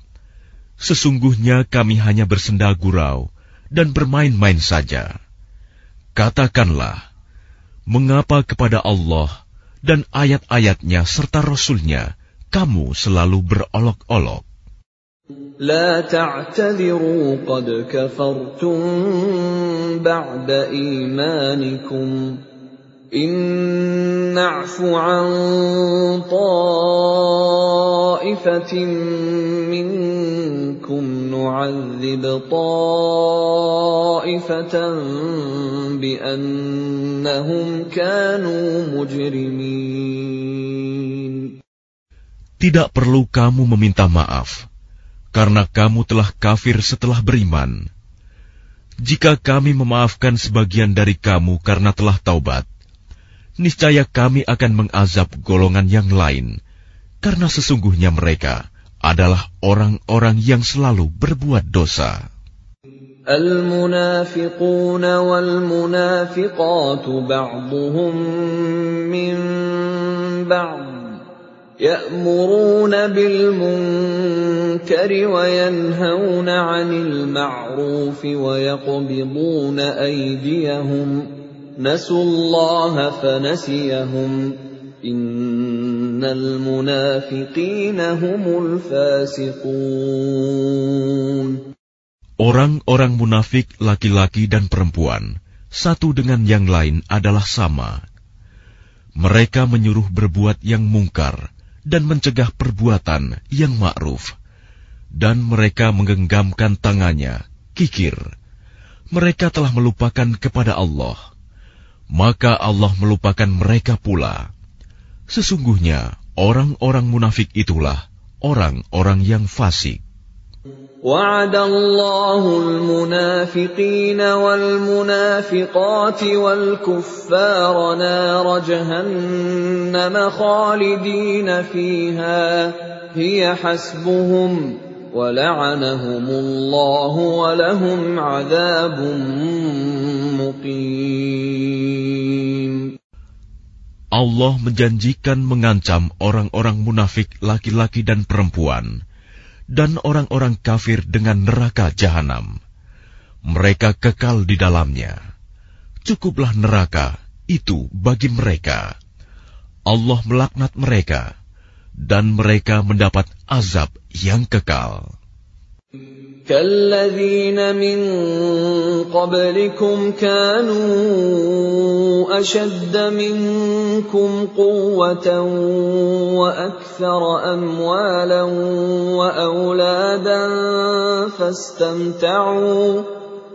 Sesungguhnya kami hanya bersenda gurau dan bermain-main saja. Katakanlah, mengapa kepada Allah dan ayat-ayatnya serta Rasulnya kamu selalu berolok-olok? لا تعتذروا قد كفرتم بعد إيمانكم إن نعف عن طائفة منكم نعذب طائفة بأنهم كانوا مجرمين Tidak perlu kamu meminta maaf karena kamu telah kafir setelah beriman. Jika kami memaafkan sebagian dari kamu karena telah taubat, niscaya kami akan mengazab golongan yang lain, karena sesungguhnya mereka adalah orang-orang yang selalu berbuat dosa. المنافقون والمنافقات بعضهم من بعض يأمرون بالمنكر وينهون عن المعروف ويقبضون أيديهم نسوا الله فنسيهم Innal munafiqina humul fasiqun. Orang-orang munafik laki-laki dan perempuan, satu dengan yang lain adalah sama. Mereka menyuruh berbuat yang mungkar dan mencegah perbuatan yang ma'ruf. Dan mereka menggenggamkan tangannya, kikir. Mereka telah melupakan kepada Allah. Maka Allah melupakan mereka pula. Sesungguhnya orang-orang munafik itulah orang-orang yang fasik. وعد الله المنافقين والمنافقات والكفار نار جهنم خالدين فيها هي حسبهم ولعنهم الله ولهم عذاب مقيم Allah menjanjikan mengancam orang-orang munafik laki-laki dan perempuan dan orang-orang kafir dengan neraka jahanam. Mereka kekal di dalamnya. Cukuplah neraka itu bagi mereka. Allah melaknat mereka, dan mereka mendapat azab yang kekal. كَالَّذِينَ مِن قَبْلِكُمْ كَانُوا أَشَدَّ مِنكُمْ قُوَّةً وَأَكْثَرَ أَمْوَالًا وَأَوْلَادًا فَاسْتَمْتَعُوا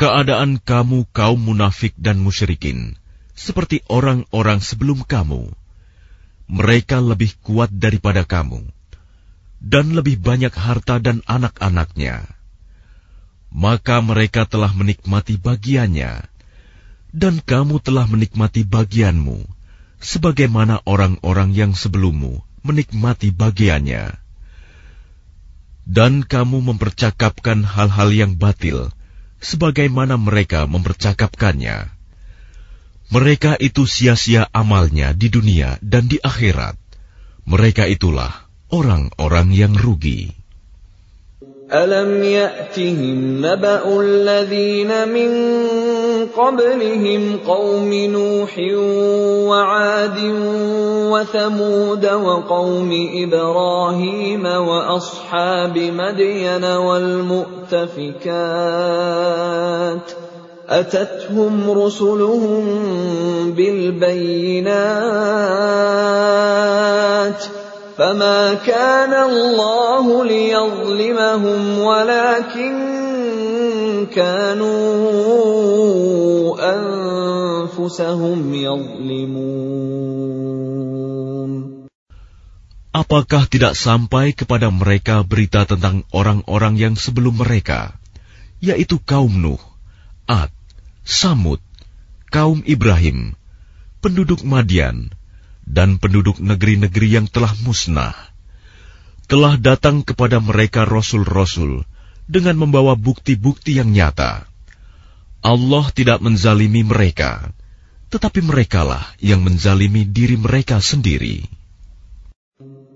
Keadaan kamu kaum munafik dan musyrikin seperti orang-orang sebelum kamu. Mereka lebih kuat daripada kamu dan lebih banyak harta dan anak-anaknya. Maka mereka telah menikmati bagiannya dan kamu telah menikmati bagianmu sebagaimana orang-orang yang sebelummu menikmati bagiannya. Dan kamu mempercakapkan hal-hal yang batil, sebagaimana mereka mempercakapkannya. Mereka itu sia-sia amalnya di dunia dan di akhirat. Mereka itulah orang-orang yang rugi. ألم يأتهم نبأ الذين من قبلهم قوم نوح وعاد وثمود وقوم إبراهيم وأصحاب مدين والمؤتفكات أتتهم رسلهم بالبينات ۖ فما كان الله ليظلمهم ولكن كانوا أنفسهم يظلمون Apakah tidak sampai kepada mereka berita tentang orang-orang yang sebelum mereka, yaitu kaum Nuh, Ad, Samud, kaum Ibrahim, penduduk Madian, dan penduduk negeri-negeri yang telah musnah? Telah datang kepada mereka rasul-rasul dengan membawa bukti-bukti yang nyata. Allah tidak menzalimi mereka, tetapi merekalah yang menzalimi diri mereka sendiri.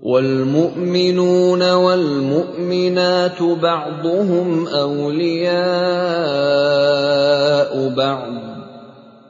والمؤمنون والمؤمنات بعضهم اولياء بعض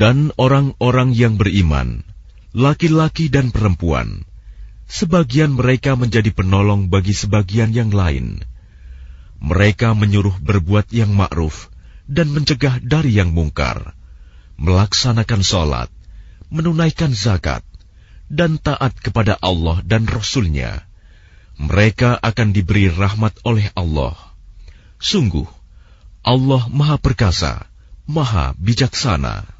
Dan orang-orang yang beriman, laki-laki dan perempuan, sebagian mereka menjadi penolong bagi sebagian yang lain. Mereka menyuruh berbuat yang ma'ruf dan mencegah dari yang mungkar melaksanakan sholat, menunaikan zakat, dan taat kepada Allah dan Rasul-Nya, mereka akan diberi rahmat oleh Allah. Sungguh, Allah Maha Perkasa, Maha Bijaksana.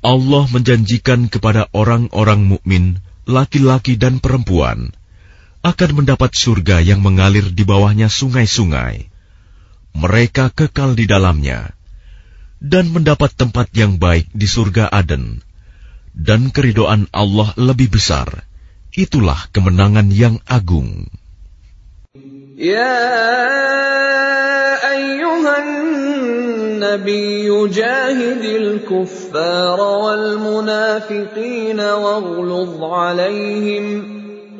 Allah menjanjikan kepada orang-orang mukmin, laki-laki dan perempuan, akan mendapat surga yang mengalir di bawahnya sungai-sungai. Mereka kekal di dalamnya dan mendapat tempat yang baik di surga Aden. Dan keridoan Allah lebih besar. Itulah kemenangan yang agung. يا أيها النبي جاهد الكفار والمنافقين واغلظ عليهم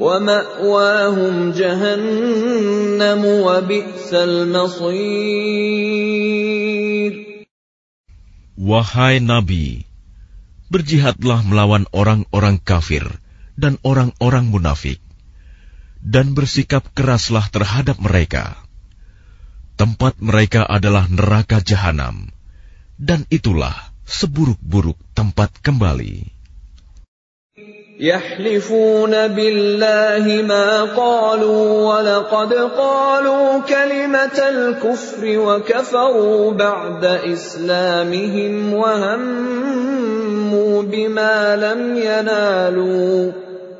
ومأواهم جهنم وبئس المصير. Wahai Nabi, berjihadlah melawan orang-orang kafir dan orang-orang munafik. dan bersikap keraslah terhadap mereka. Tempat mereka adalah neraka jahanam, dan itulah seburuk-buruk tempat kembali. يحلفون بالله ما قالوا ولقد قالوا كلمة الكفر وكفروا بعد إسلامهم وهموا بما لم ينالوا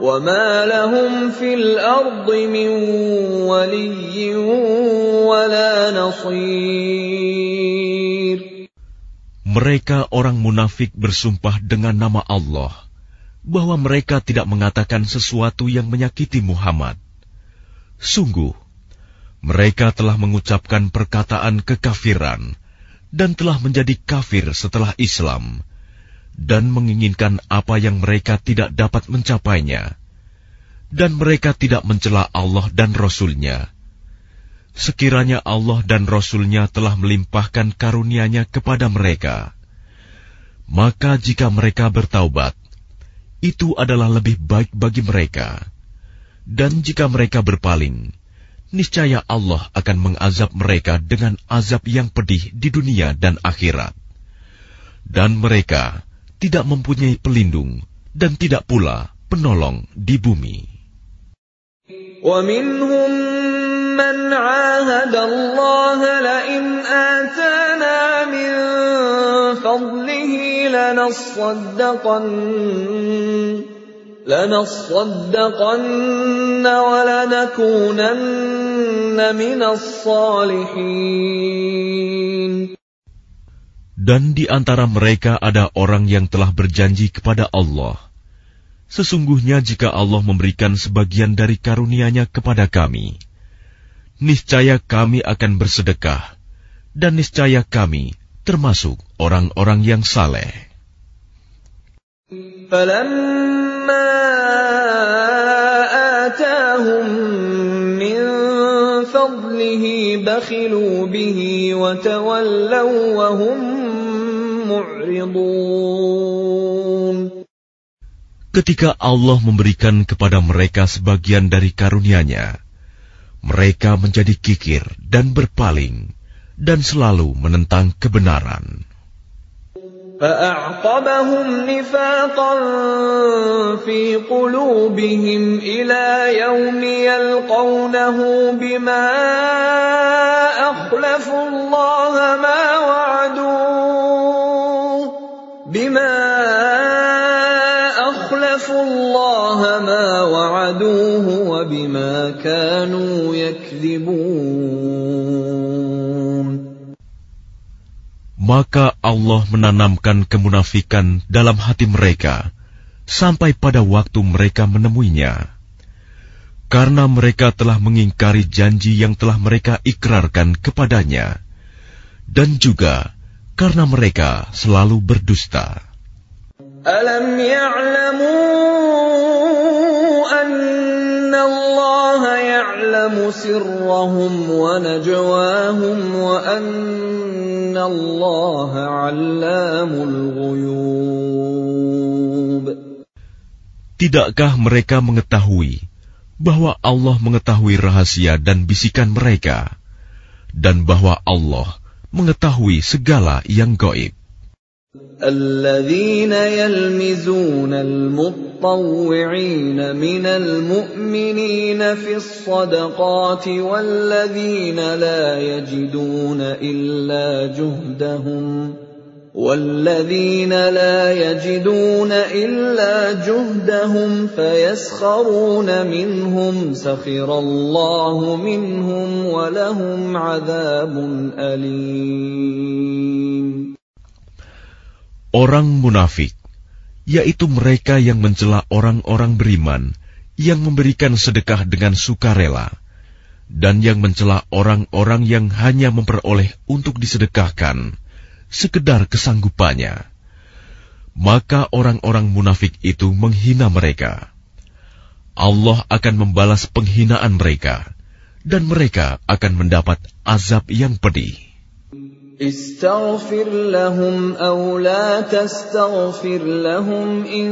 وما لهم في الأرض من ولي ولا نصير Mereka orang munafik bersumpah dengan nama Allah bahwa mereka tidak mengatakan sesuatu yang menyakiti Muhammad. Sungguh, mereka telah mengucapkan perkataan kekafiran dan telah menjadi kafir setelah Islam dan menginginkan apa yang mereka tidak dapat mencapainya, dan mereka tidak mencela Allah dan Rasul-Nya. Sekiranya Allah dan Rasul-Nya telah melimpahkan karunia-Nya kepada mereka, maka jika mereka bertaubat, itu adalah lebih baik bagi mereka. Dan jika mereka berpaling, niscaya Allah akan mengazab mereka dengan azab yang pedih di dunia dan akhirat dan mereka tidak mempunyai pelindung dan tidak pula penolong di bumi. ومنهم من عاهد الله لئن آتانا من فضله لنصدقن لنصدقن ولنكونن من الصالحين Dan di antara mereka ada orang yang telah berjanji kepada Allah, Sesungguhnya jika Allah memberikan sebagian dari karunia-Nya kepada kami, niscaya kami akan bersedekah, dan niscaya kami termasuk orang-orang yang saleh. فلما آتاهم من فضله بخلوا به وتولوا وهم معرضون Ketika Allah memberikan kepada mereka sebagian dari karunia-Nya, mereka menjadi kikir dan berpaling dan selalu menentang kebenaran. فأعقبهم نفاقا في قلوبهم إلى يوم يلقونه بما أخلفوا الله ما وعدوه بما أخلفوا الله ما وعدوه وبما كانوا يكذبون Maka Allah menanamkan kemunafikan dalam hati mereka sampai pada waktu mereka menemuinya. Karena mereka telah mengingkari janji yang telah mereka ikrarkan kepadanya, dan juga karena mereka selalu berdusta. Alam ya'lamu anna ya'lamu sirrahum wa najwahum wa anna 'allamul ghuyub. Tidakkah mereka mengetahui bahwa Allah mengetahui rahasia dan bisikan mereka dan bahwa Allah mengetahui segala yang gaib? الذين يلمزون المطوعين من المؤمنين في الصدقات والذين لا يجدون إلا جهدهم والذين لا يجدون إلا جهدهم فيسخرون منهم سخر الله منهم ولهم عذاب أليم Orang munafik, yaitu mereka yang mencela orang-orang beriman yang memberikan sedekah dengan sukarela, dan yang mencela orang-orang yang hanya memperoleh untuk disedekahkan, sekedar kesanggupannya. Maka orang-orang munafik itu menghina mereka. Allah akan membalas penghinaan mereka, dan mereka akan mendapat azab yang pedih. استغفر لهم أو لا تستغفر لهم إن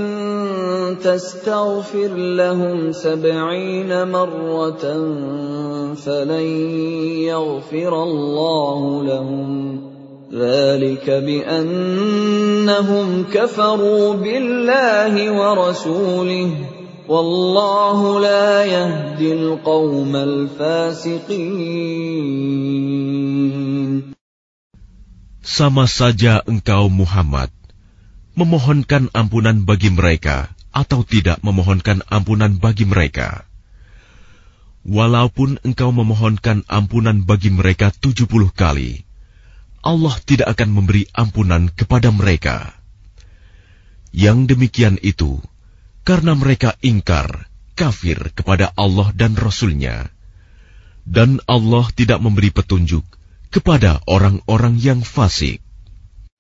تستغفر لهم سبعين مرة فلن يغفر الله لهم ذلك بأنهم كفروا بالله ورسوله والله لا يهدي القوم الفاسقين Sama saja engkau Muhammad memohonkan ampunan bagi mereka atau tidak memohonkan ampunan bagi mereka. Walaupun engkau memohonkan ampunan bagi mereka tujuh puluh kali, Allah tidak akan memberi ampunan kepada mereka. Yang demikian itu karena mereka ingkar, kafir kepada Allah dan Rasul-Nya. Dan Allah tidak memberi petunjuk kepada orang-orang yang fasik.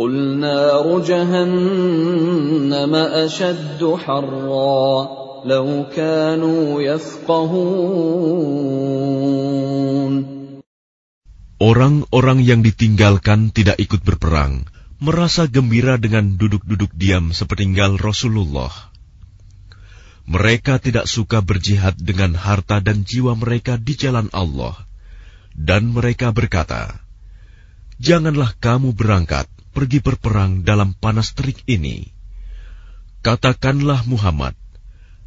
قل نار جهنم أشد حرا لو كانوا يفقهون Orang-orang yang ditinggalkan tidak ikut berperang, merasa gembira dengan duduk-duduk diam sepeninggal Rasulullah. Mereka tidak suka berjihad dengan harta dan jiwa mereka di jalan Allah, dan mereka berkata, "Janganlah kamu berangkat pergi berperang dalam panas terik ini." Katakanlah Muhammad,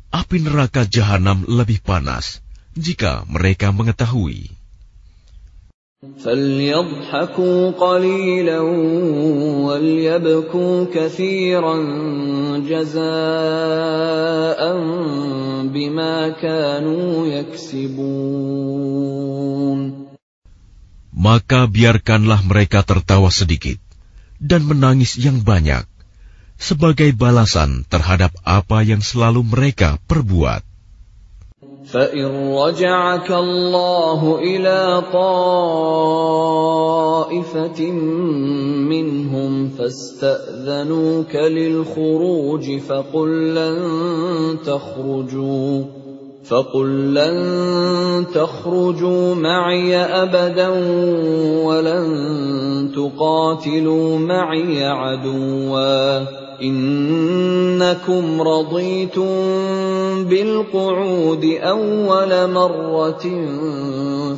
api neraka jahanam lebih panas jika mereka mengetahui. فليضحكوا قليلا وليبكوا كثيرا جزاء بما كانوا يكسبون Maka biarkanlah mereka tertawa sedikit dan menangis yang banyak sebagai balasan terhadap apa yang selalu mereka perbuat. فإن رجعك الله إلى طائفة منهم فاستأذنوك للخروج فقل لن تخرجوا فقل لن تخرجوا معي أبدا ولن تقاتلوا معي عدواً إنكم رضيتم بالقعود أول مرة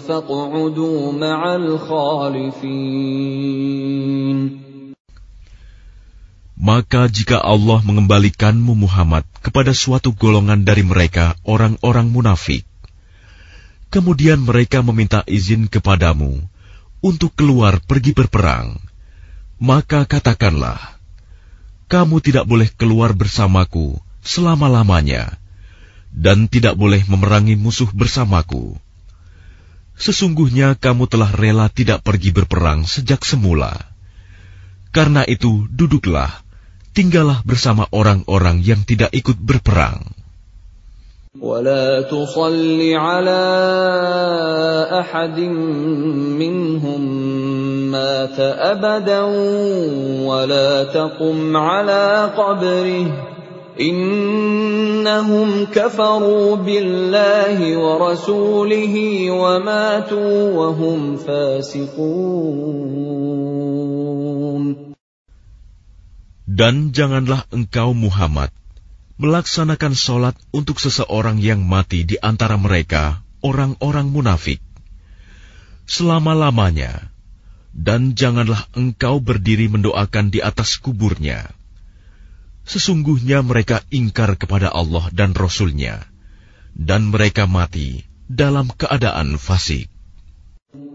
فاقعدوا مع الخالفين Maka jika Allah mengembalikanmu Muhammad kepada suatu golongan dari mereka orang-orang munafik, kemudian mereka meminta izin kepadamu untuk keluar pergi berperang, maka katakanlah, kamu tidak boleh keluar bersamaku selama-lamanya, dan tidak boleh memerangi musuh bersamaku. Sesungguhnya kamu telah rela tidak pergi berperang sejak semula. Karena itu, duduklah, tinggallah bersama orang-orang yang tidak ikut berperang. ولا تصل على احد منهم مات ابدا ولا تقم على قبره انهم كفروا بالله ورسوله وماتوا وهم فاسقون dan janganlah engkau Muhammad melaksanakan sholat untuk seseorang yang mati di antara mereka, orang-orang munafik, selama-lamanya, dan janganlah engkau berdiri mendoakan di atas kuburnya. Sesungguhnya mereka ingkar kepada Allah dan Rasul-Nya, dan mereka mati dalam keadaan fasik.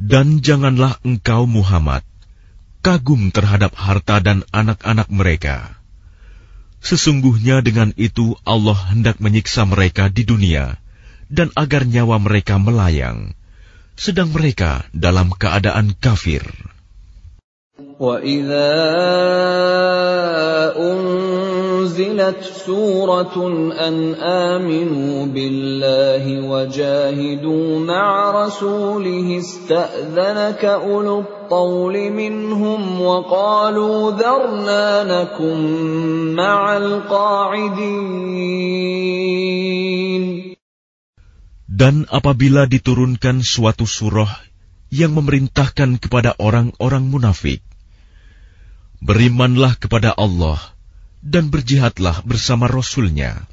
Dan janganlah engkau Muhammad kagum terhadap harta dan anak-anak mereka Sesungguhnya dengan itu Allah hendak menyiksa mereka di dunia dan agar nyawa mereka melayang, sedang mereka dalam keadaan kafir. وَإِذَا أُنزِلَتْ سُورَةٌ أَنْ آمِنُوا بِاللَّهِ وَجَاهِدُوا مَعَ رَسُولِهِ اسْتَأْذَنَكَ أُولُو الطَّوْلِ مِنْهُمْ وَقَالُوا ذَرْنَا نَكُن مَّعَ الْقَاعِدِينَ Dan apabila diturunkan suatu surah yang memerintahkan kepada orang-orang munafik, berimanlah kepada Allah dan berjihadlah bersama Rasul-Nya.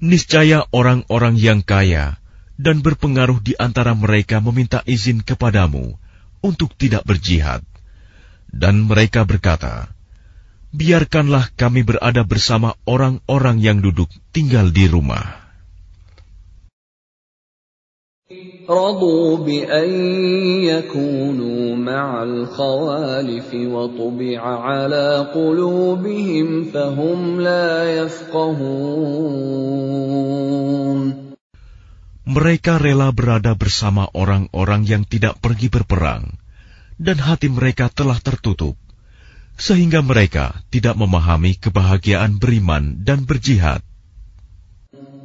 Niscaya orang-orang yang kaya dan berpengaruh di antara mereka meminta izin kepadamu untuk tidak berjihad. Dan mereka berkata, Biarkanlah kami berada bersama orang-orang yang duduk tinggal di rumah. رضوا بأن يكونوا مع الخوالف وطبع على قلوبهم فهم لا يفقهون Mereka rela berada bersama orang-orang yang tidak pergi berperang, dan hati mereka telah tertutup, sehingga mereka tidak memahami kebahagiaan beriman dan berjihad.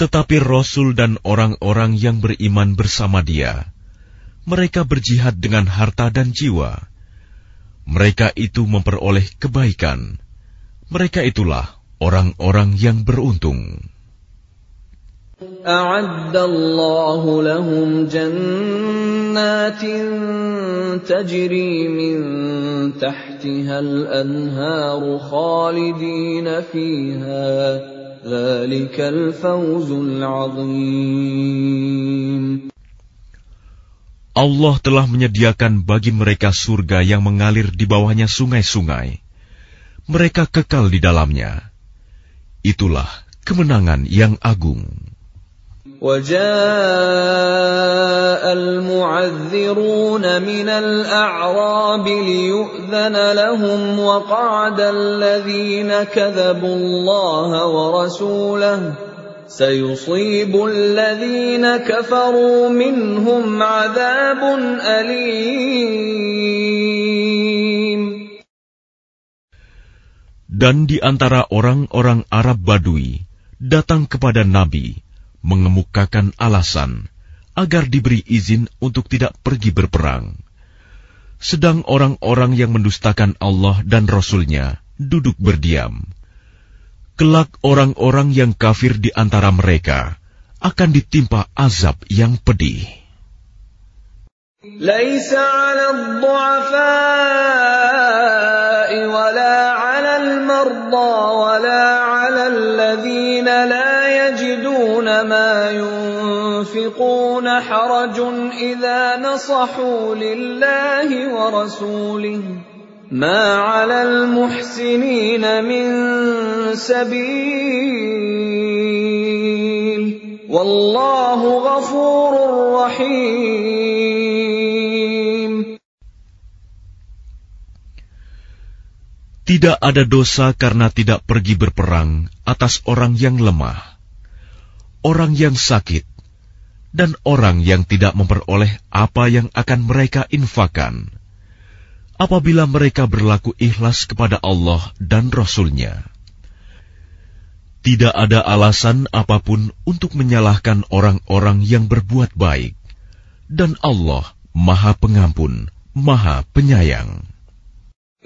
Tetapi Rasul dan orang-orang yang beriman bersama dia, mereka berjihad dengan harta dan jiwa. Mereka itu memperoleh kebaikan. Mereka itulah orang-orang yang beruntung. أعد الله لهم جنات تجري من تحتها الأنهار خالدين فيها Allah telah menyediakan bagi mereka surga yang mengalir di bawahnya sungai-sungai. Mereka kekal di dalamnya. Itulah kemenangan yang agung. وجاء المعذرون من الأعراب ليؤذن لهم وقعد الذين كذبوا الله ورسوله سيصيب الذين كفروا منهم عذاب أليم. Dan di antara orang-orang Arab Badui datang kepada Nabi mengemukakan alasan agar diberi izin untuk tidak pergi berperang. Sedang orang-orang yang mendustakan Allah dan Rasul-Nya duduk berdiam. Kelak orang-orang yang kafir di antara mereka akan ditimpa azab yang pedih. ليس على الضعفاء ولا على المرضى ولا على الذين لا يجدون ما ينفقون حرج إذا نصحوا لله ورسوله ما على المحسنين من سبيل والله غفور رحيم Tidak ada dosa karena tidak pergi berperang atas orang yang lemah, orang yang sakit, dan orang yang tidak memperoleh apa yang akan mereka infakan. Apabila mereka berlaku ikhlas kepada Allah dan Rasul-Nya. Tidak ada alasan apa pun untuk menyalahkan orang-orang yang berbuat baik. Dan Allah Maha Pengampun, Maha Penyayang.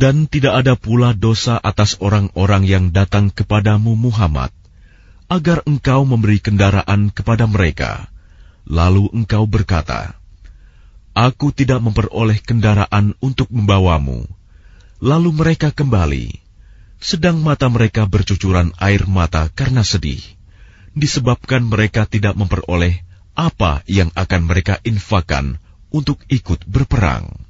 Dan tidak ada pula dosa atas orang-orang yang datang kepadamu Muhammad, agar engkau memberi kendaraan kepada mereka. Lalu engkau berkata, Aku tidak memperoleh kendaraan untuk membawamu. Lalu mereka kembali, sedang mata mereka bercucuran air mata karena sedih, disebabkan mereka tidak memperoleh apa yang akan mereka infakan untuk ikut berperang.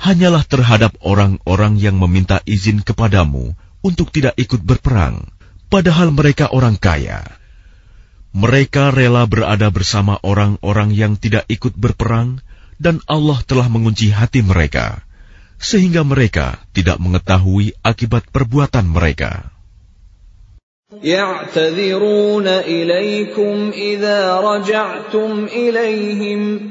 hanyalah terhadap orang-orang yang meminta izin kepadamu untuk tidak ikut berperang, padahal mereka orang kaya. Mereka rela berada bersama orang-orang yang tidak ikut berperang, dan Allah telah mengunci hati mereka, sehingga mereka tidak mengetahui akibat perbuatan mereka. يعتذرون إليكم إذا رجعتم إليهم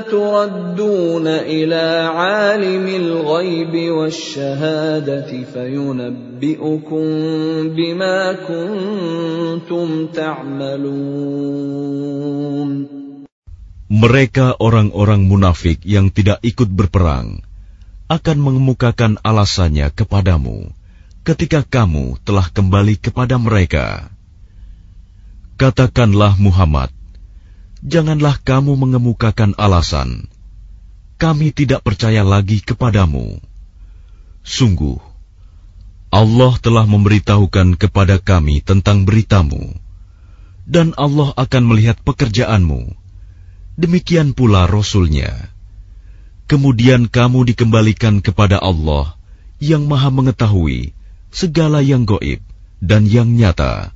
تردون إلى عالم الغيب والشهادة فينبئكم بما كنتم تعملون Mereka orang-orang munafik yang tidak ikut berperang akan mengemukakan alasannya kepadamu ketika kamu telah kembali kepada mereka. Katakanlah Muhammad, janganlah kamu mengemukakan alasan, kami tidak percaya lagi kepadamu. Sungguh, Allah telah memberitahukan kepada kami tentang beritamu, dan Allah akan melihat pekerjaanmu. Demikian pula Rasulnya. Kemudian kamu dikembalikan kepada Allah yang maha mengetahui segala yang goib dan yang nyata.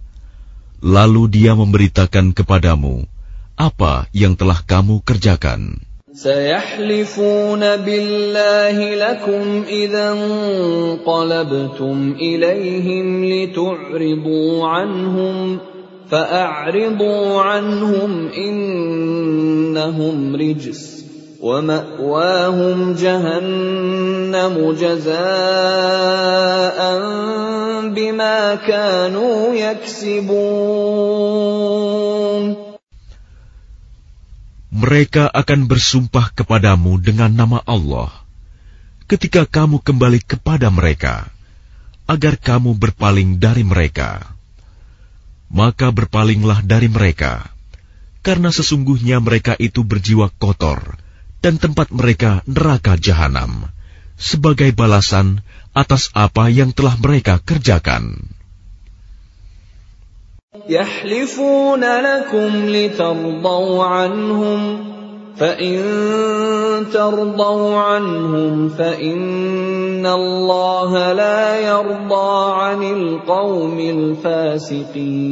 Lalu dia memberitakan kepadamu apa yang telah kamu kerjakan. سيحلفون بالله لكم إذا انقلبتم إليهم لتعرضوا عنهم فأعرضوا عنهم إنهم رجس ومأواهم جهنم جزاء بما كانوا يكسبون Mereka akan bersumpah kepadamu dengan nama Allah ketika kamu kembali kepada mereka, agar kamu berpaling dari mereka. Maka berpalinglah dari mereka, karena sesungguhnya mereka itu berjiwa kotor, dan tempat mereka neraka jahanam, sebagai balasan atas apa yang telah mereka kerjakan. يحلفون لكم لترضوا عنهم فإن ترضوا عنهم فإن الله لا يرضى عن القوم الفاسقين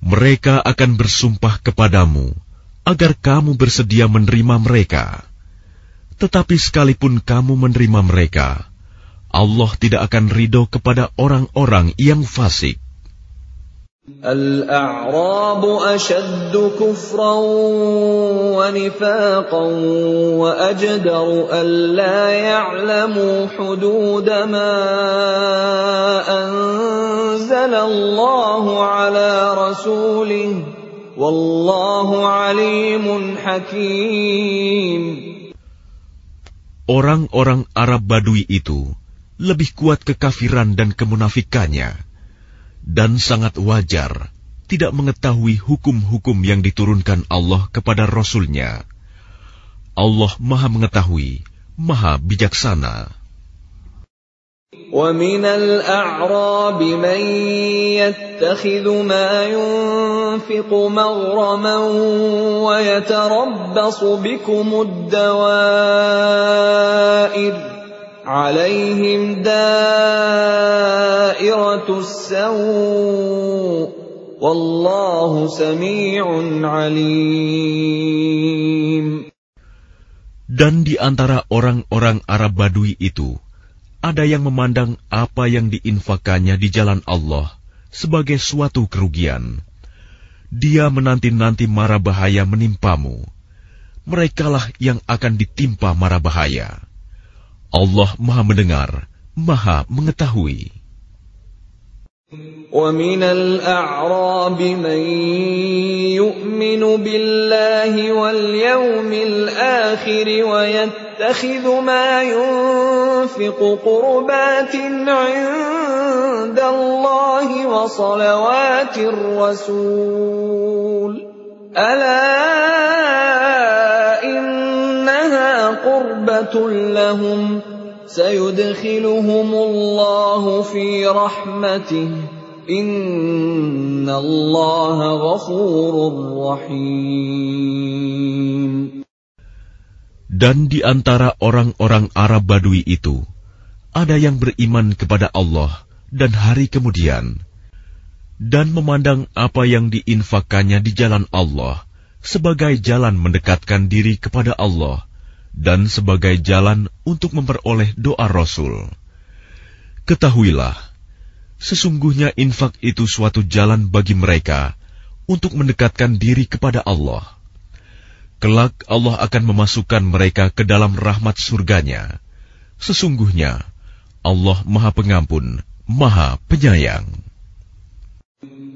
Mereka akan bersumpah kepadamu agar kamu bersedia menerima mereka. Tetapi sekalipun kamu menerima mereka, Allah tidak akan ridho kepada orang-orang yang fasik. الأعراب أشد كفرا ونفاقا وأجدر ألا يعلموا حدود ما أنزل الله على رسوله والله عليم حكيم Orang-orang Arab Badui itu lebih kuat kekafiran dan kemunafikannya, dan sangat wajar tidak mengetahui hukum-hukum yang diturunkan Allah kepada Rasul-Nya. Allah Maha Mengetahui, Maha Bijaksana. ومن الأعراب من يتخذ ما ينفق مغرما ويتربص بكم الدوائر عليهم دائرة السوء والله سميع عليم Dan di antara orang-orang Arab Badui itu, ada yang memandang apa yang diinfakannya di jalan Allah sebagai suatu kerugian. Dia menanti-nanti mara bahaya menimpamu. Merekalah yang akan ditimpa mara bahaya. Allah Maha Mendengar, Maha Mengetahui. ومن الأعراب من يؤمن بالله واليوم الآخر ويتبع يتخذ ما ينفق قربات عند الله وصلوات الرسول ألا قربة لهم سيدخلهم الله في رحمته إن الله غفور رحيم Dan di antara orang-orang Arab Badui itu, ada yang beriman kepada Allah dan hari kemudian, dan memandang apa yang diinfakkannya di jalan Allah sebagai jalan mendekatkan diri kepada Allah dan sebagai jalan untuk memperoleh doa Rasul. Ketahuilah, sesungguhnya infak itu suatu jalan bagi mereka untuk mendekatkan diri kepada Allah. Kelak Allah akan memasukkan mereka ke dalam rahmat surganya. Sesungguhnya Allah Maha Pengampun, Maha Penyayang.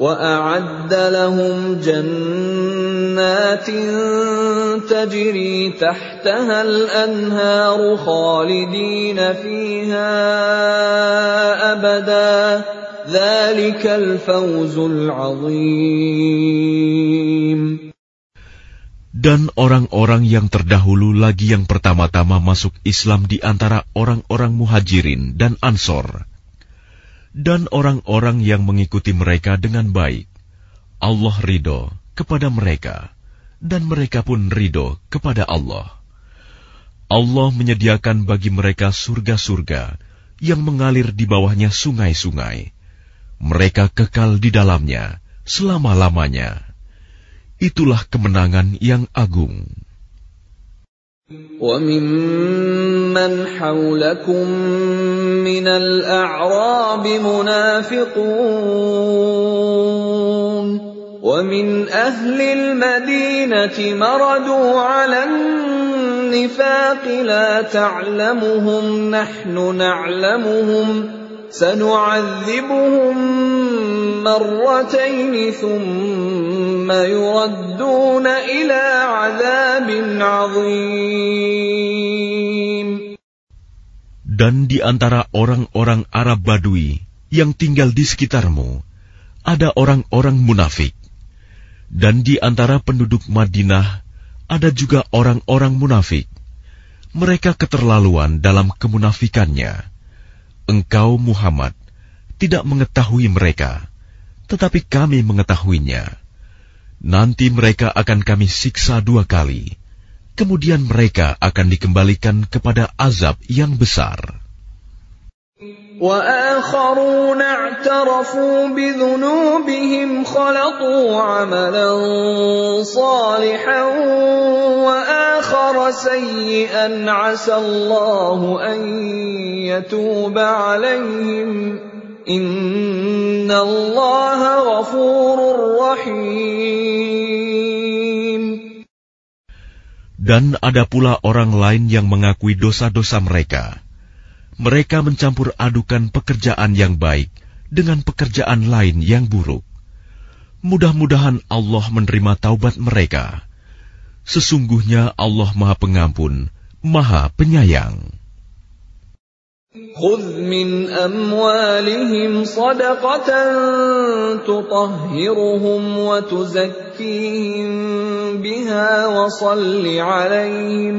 وأعد لهم جنات تجري تحتها الأنهار خالدين فيها أبدا ذلك الفوز العظيم Dan orang-orang yang terdahulu lagi yang pertama-tama masuk Islam di antara orang-orang muhajirin dan ansor, dan orang-orang yang mengikuti mereka dengan baik. Allah ridho kepada mereka, dan mereka pun ridho kepada Allah. Allah menyediakan bagi mereka surga-surga yang mengalir di bawahnya sungai-sungai. Mereka kekal di dalamnya selama-lamanya. Itulah kemenangan yang agung. وممن حولكم من الأعراب منافقون ومن أهل المدينة مردوا على النفاق لا تعلمهم نحن نعلمهم سنعذبهم مرتين ثم يردون إلى عذاب عظيم Dan di antara orang-orang Arab Badui yang tinggal di sekitarmu, ada orang-orang munafik. Dan di antara penduduk Madinah, ada juga orang-orang munafik. Mereka keterlaluan dalam kemunafikannya. Engkau, Muhammad, tidak mengetahui mereka, tetapi kami mengetahuinya. Nanti mereka akan kami siksa dua kali, kemudian mereka akan dikembalikan kepada azab yang besar. وآخرون اعترفوا بذنوبهم خلطوا عملا صالحا وآخر سيئا عسى الله أن يتوب عليهم إن الله غفور رحيم Dan ada pula orang lain yang mengakui dosa-dosa mereka. Mereka mencampur adukan pekerjaan yang baik dengan pekerjaan lain yang buruk. Mudah-mudahan Allah menerima taubat mereka. Sesungguhnya Allah Maha Pengampun, Maha Penyayang. خذ من أموالهم صدقة تطهرهم وتزكيهم بها وصل عليهم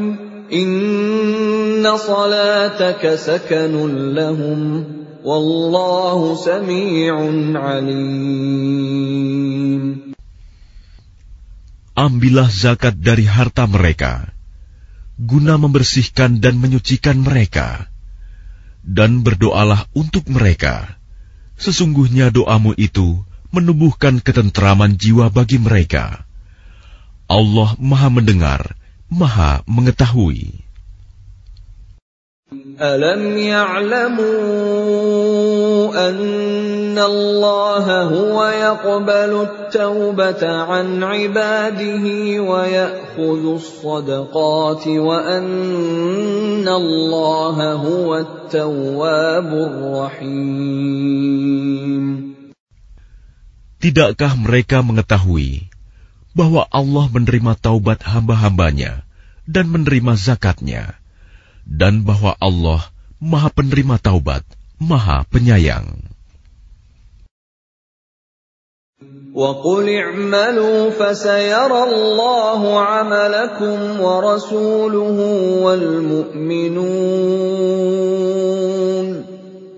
Wallahu alim. Ambillah zakat dari harta mereka, guna membersihkan dan menyucikan mereka, dan berdoalah untuk mereka. Sesungguhnya doamu itu menumbuhkan ketentraman jiwa bagi mereka. Allah Maha Mendengar. Maha Mengetahui. Alam ya'lamu anna Allah huwa yaqbalu at-taubata 'an 'ibadihi wa ya'khudhu as-sadaqati wa anna Allah huwa at-tawwabur rahim Tidakkah mereka mengetahui bahwa Allah menerima taubat hamba-hambanya dan menerima zakatnya? dan bahwa Allah Maha Penerima Taubat, Maha Penyayang. وقل اعملوا فسيرى الله عملكم ورسوله والمؤمنون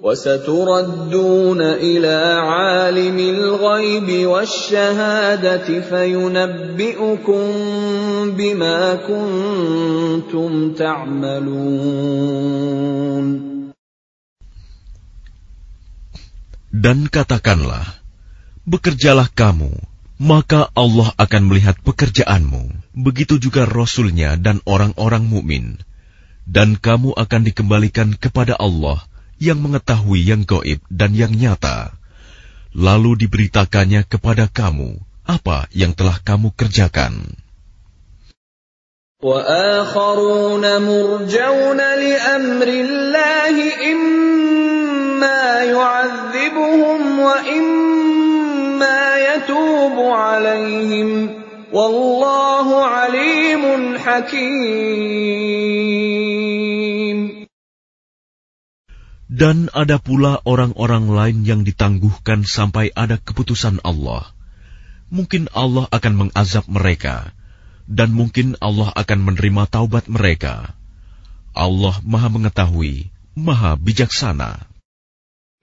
وستردون الى عالم الغيب والشهاده فينبئكم بما كنتم تعملون Dan katakanlah, bekerjalah kamu, maka Allah akan melihat pekerjaanmu. Begitu juga Rasulnya dan orang-orang mukmin, dan kamu akan dikembalikan kepada Allah yang mengetahui yang goib dan yang nyata, lalu diberitakannya kepada kamu apa yang telah kamu kerjakan. وآخرون مرجون لأمر الله إما يعذبهم وإما يتوب عليهم والله عليم حكيم dan ada pula orang-orang lain yang ditangguhkan sampai ada keputusan Allah. Mungkin Allah akan mengazab mereka, dan mungkin Allah akan menerima taubat mereka. Allah Maha Mengetahui, Maha Bijaksana.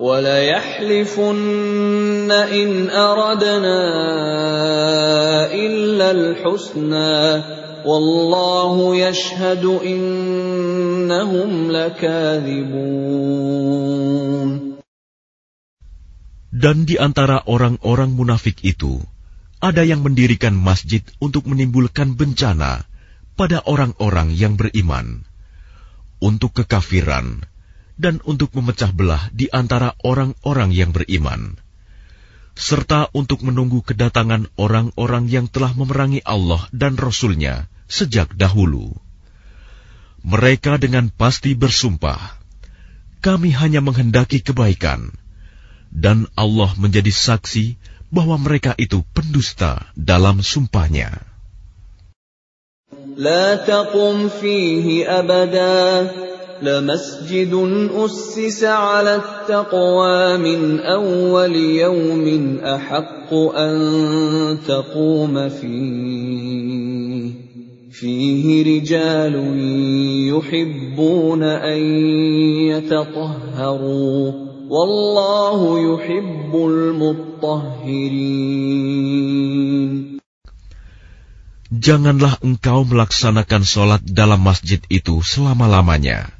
وليحلفن ان اردنا الا الحسنى والله يشهد انهم لكاذبون Dan di antara orang-orang munafik itu, ada yang mendirikan masjid untuk menimbulkan bencana pada orang-orang yang beriman, untuk kekafiran, dan untuk memecah belah di antara orang-orang yang beriman, serta untuk menunggu kedatangan orang-orang yang telah memerangi Allah dan Rasul-Nya sejak dahulu. Mereka dengan pasti bersumpah, kami hanya menghendaki kebaikan, dan Allah menjadi saksi bahwa mereka itu pendusta dalam sumpahnya. لا تقم فيه أبدا لمسجد أسس على التقوى من أول يوم أحق أن تقوم فيه فيه رجال يحبون أن يتطهروا والله يحب المطهرين Janganlah engkau melaksanakan sholat dalam masjid itu selama-lamanya.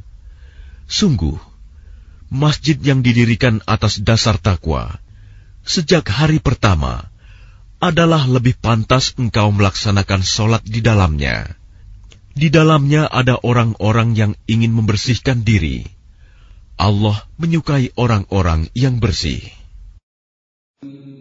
Sungguh, masjid yang didirikan atas dasar takwa sejak hari pertama adalah lebih pantas engkau melaksanakan sholat di dalamnya. Di dalamnya ada orang-orang yang ingin membersihkan diri. Allah menyukai orang-orang yang bersih.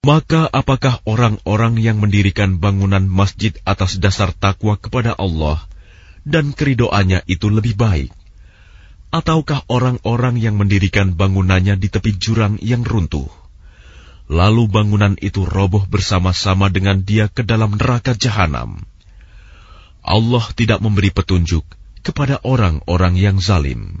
Maka apakah orang-orang yang mendirikan bangunan masjid atas dasar takwa kepada Allah dan keridoannya itu lebih baik? Ataukah orang-orang yang mendirikan bangunannya di tepi jurang yang runtuh? Lalu bangunan itu roboh bersama-sama dengan dia ke dalam neraka jahanam. Allah tidak memberi petunjuk kepada orang-orang yang zalim.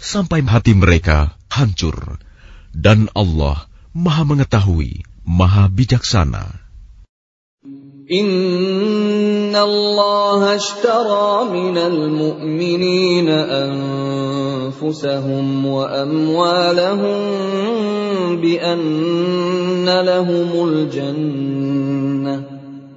sampai hati mereka hancur, dan Allah Maha Mengetahui, Maha Bijaksana. Inna Allah ashtara minal mu'minina anfusahum wa amwalahum bi anna lahumul jannah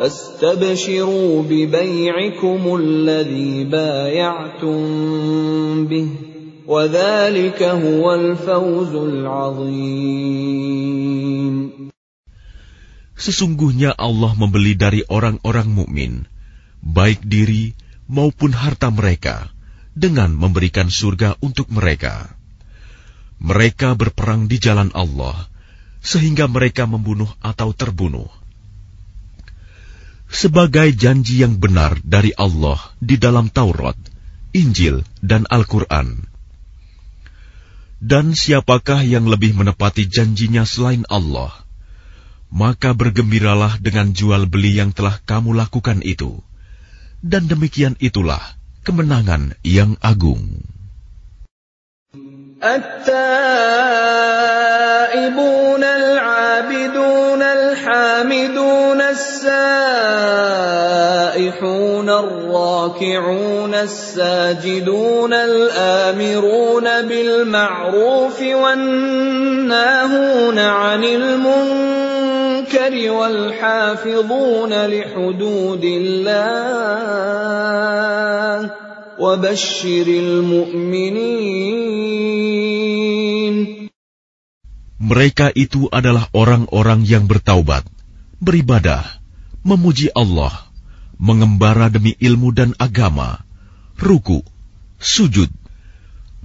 فاستبشروا ببيعكم الذي بايعتم به وذلك هو الفوز العظيم Sesungguhnya Allah membeli dari orang-orang mukmin, baik diri maupun harta mereka, dengan memberikan surga untuk mereka. Mereka berperang di jalan Allah, sehingga mereka membunuh atau terbunuh sebagai janji yang benar dari Allah di dalam Taurat, Injil, dan Al-Quran. Dan siapakah yang lebih menepati janjinya selain Allah? Maka bergembiralah dengan jual beli yang telah kamu lakukan itu. Dan demikian itulah kemenangan yang agung. التائبون العابدون الحامدون السائحون الراكعون الساجدون الآمرون بالمعروف والناهون عن المنكر والحافظون لحدود الله وبشر المؤمنين. Mereka itu adalah orang-orang yang bertaubat, beribadah, memuji Allah, mengembara demi ilmu dan agama, ruku, sujud,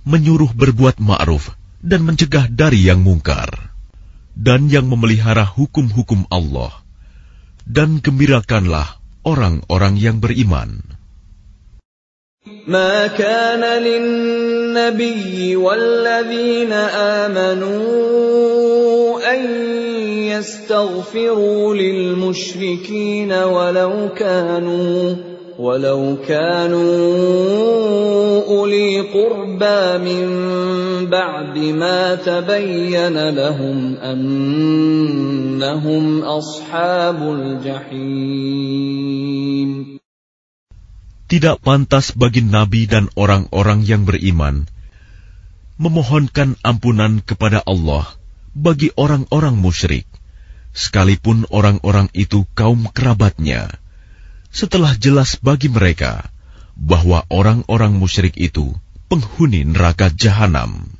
menyuruh berbuat ma'ruf dan mencegah dari yang mungkar, dan yang memelihara hukum-hukum Allah, dan gembirakanlah orang-orang yang beriman. ما كان للنبي والذين آمنوا أن يستغفروا للمشركين ولو كانوا ولو كانوا أولي قربى من بعد ما تبين لهم أنهم أصحاب الجحيم tidak pantas bagi nabi dan orang-orang yang beriman memohonkan ampunan kepada Allah bagi orang-orang musyrik, sekalipun orang-orang itu kaum kerabatnya, setelah jelas bagi mereka bahwa orang-orang musyrik itu penghuni neraka jahanam.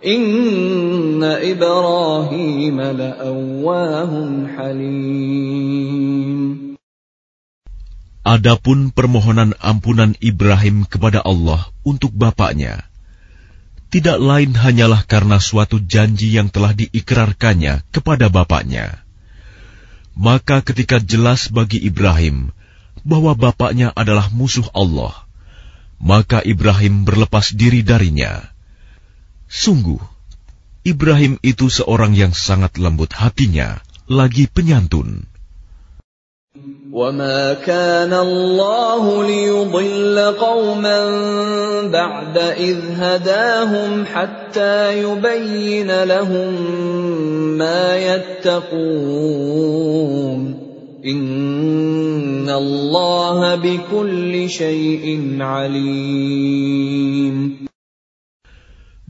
Inna Ibrahim la'awwahun halim. Adapun permohonan ampunan Ibrahim kepada Allah untuk bapaknya, tidak lain hanyalah karena suatu janji yang telah diikrarkannya kepada bapaknya. Maka ketika jelas bagi Ibrahim bahwa bapaknya adalah musuh Allah, maka Ibrahim berlepas diri darinya. Sungguh, Ibrahim itu seorang yang sangat lembut hatinya, lagi penyantun. وما كان الله ليضل قوما بعد إذ هداهم حتى يبين لهم ما يتقون إن الله بكل شيء عليم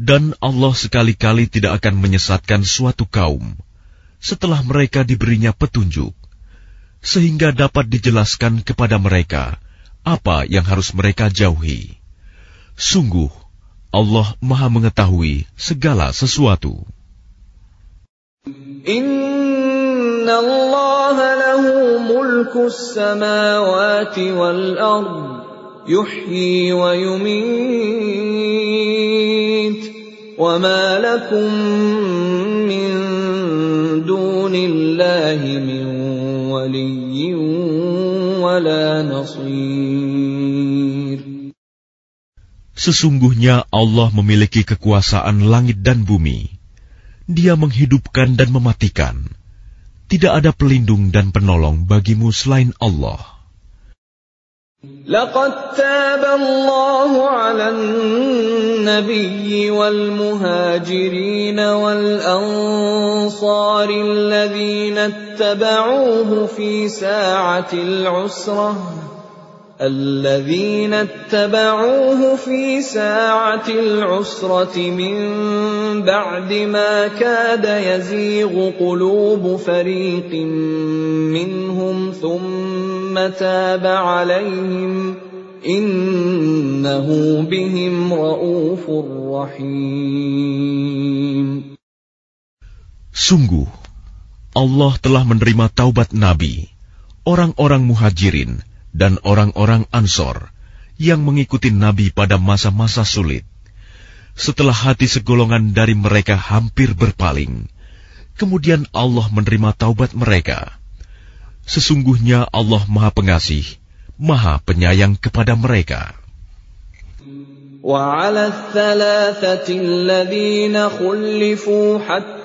dan Allah sekali-kali tidak akan menyesatkan suatu kaum setelah mereka diberinya petunjuk sehingga dapat dijelaskan kepada mereka apa yang harus mereka jauhi. Sungguh, Allah Maha Mengetahui segala sesuatu. Inna Allah lahu mulku samawati wal ard yuhyi wa Sesungguhnya Allah memiliki kekuasaan langit dan bumi. Dia menghidupkan dan mematikan. Tidak ada pelindung dan penolong bagimu selain Allah. لقد تاب الله على النبي والمهاجرين والأنصار الذين اتبعوه في ساعة العسرة. الذين اتبعوه في ساعة العسرة من بعد ما كاد يزيغ قلوب فريق منهم ثم تاب عليهم إنه بهم رؤوف رحيم. Sungguh, Allah telah menerima taubat Nabi, orang-orang muhajirin, dan orang-orang Ansor yang mengikuti Nabi pada masa-masa sulit. Setelah hati segolongan dari mereka hampir berpaling, kemudian Allah menerima taubat mereka. Sesungguhnya Allah Maha Pengasih, Maha Penyayang kepada mereka. وعلى الثلاثة الذين خلفوا حتى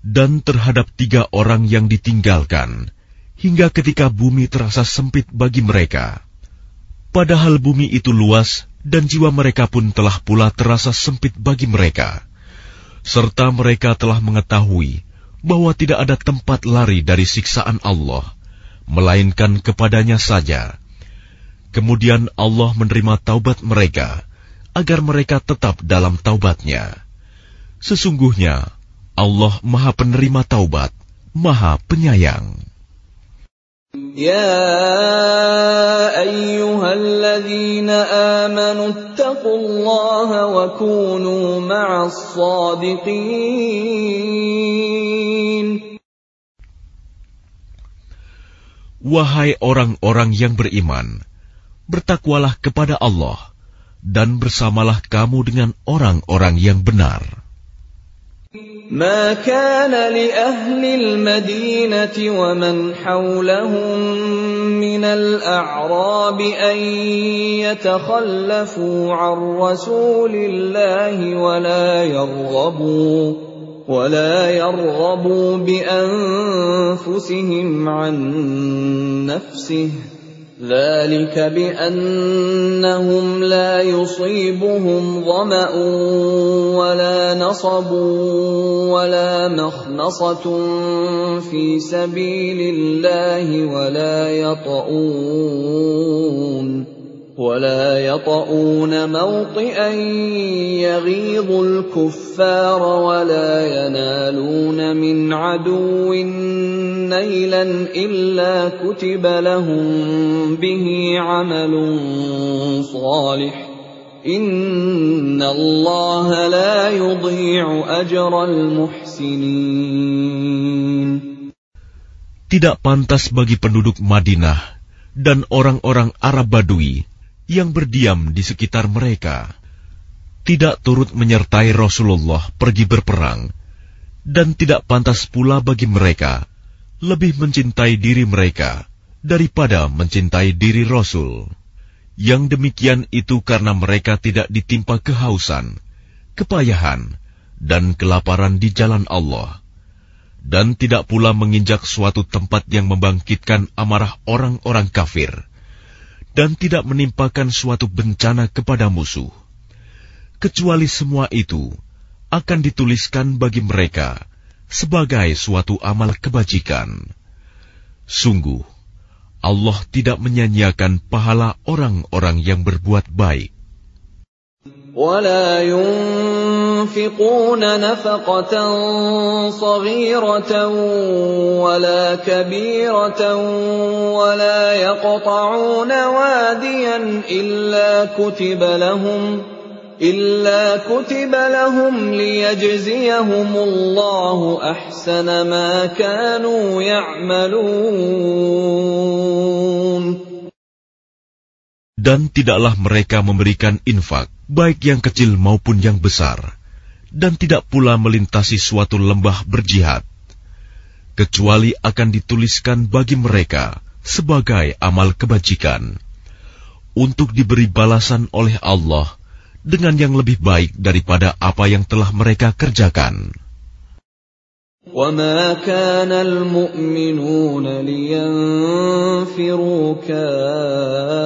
Dan terhadap tiga orang yang ditinggalkan, hingga ketika bumi terasa sempit bagi mereka. Padahal bumi itu luas dan jiwa mereka pun telah pula terasa sempit bagi mereka. Serta mereka telah mengetahui bahwa tidak ada tempat lari dari siksaan Allah, melainkan kepadanya saja. Kemudian Allah menerima taubat mereka agar mereka tetap dalam taubatnya. Sesungguhnya Allah Maha Penerima Taubat, Maha Penyayang. Ya ayyuhalladzina amanu taqullaha wa kunu ma'as sadiqin. Wahai orang-orang yang beriman, bertakwalah kepada Allah dan bersamalah kamu dengan orang-orang yang benar. ما كان لأهل المدينة ومن حولهم من الأعراب أن يتخلفوا عن رسول الله ولا يرغبوا ولا يرغبوا بأنفسهم عن نفسه ذلك بأنهم لا يصيبهم ظمأ ولا نصب ولا مخنصة في سبيل الله ولا يطؤون. ولا يطؤون موطئا يغيظ الكفار ولا ينالون من عدو نيلا الا كتب لهم به عمل صالح ان الله لا يضيع اجر المحسنين Tidak pantas bagi penduduk Madinah dan orang-orang Arab Badui yang berdiam di sekitar mereka, tidak turut menyertai Rasulullah pergi berperang, dan tidak pantas pula bagi mereka lebih mencintai diri mereka daripada mencintai diri Rasul. Yang demikian itu karena mereka tidak ditimpa kehausan, kepayahan, dan kelaparan di jalan Allah, dan tidak pula menginjak suatu tempat yang membangkitkan amarah orang-orang kafir dan tidak menimpakan suatu bencana kepada musuh, kecuali semua itu akan dituliskan bagi mereka sebagai suatu amal kebajikan. Sungguh, Allah tidak menyanyiakan pahala orang-orang yang berbuat baik. ولا ينفقون نفقة صغيرة ولا كبيرة ولا يقطعون واديا إلا كتب لهم إلا كتب لهم ليجزيهم الله أحسن ما كانوا يعملون Dan tidaklah mereka memberikan infak baik yang kecil maupun yang besar, dan tidak pula melintasi suatu lembah berjihad, kecuali akan dituliskan bagi mereka sebagai amal kebajikan, untuk diberi balasan oleh Allah dengan yang lebih baik daripada apa yang telah mereka kerjakan. وما كان المؤمنون لينفروا كافه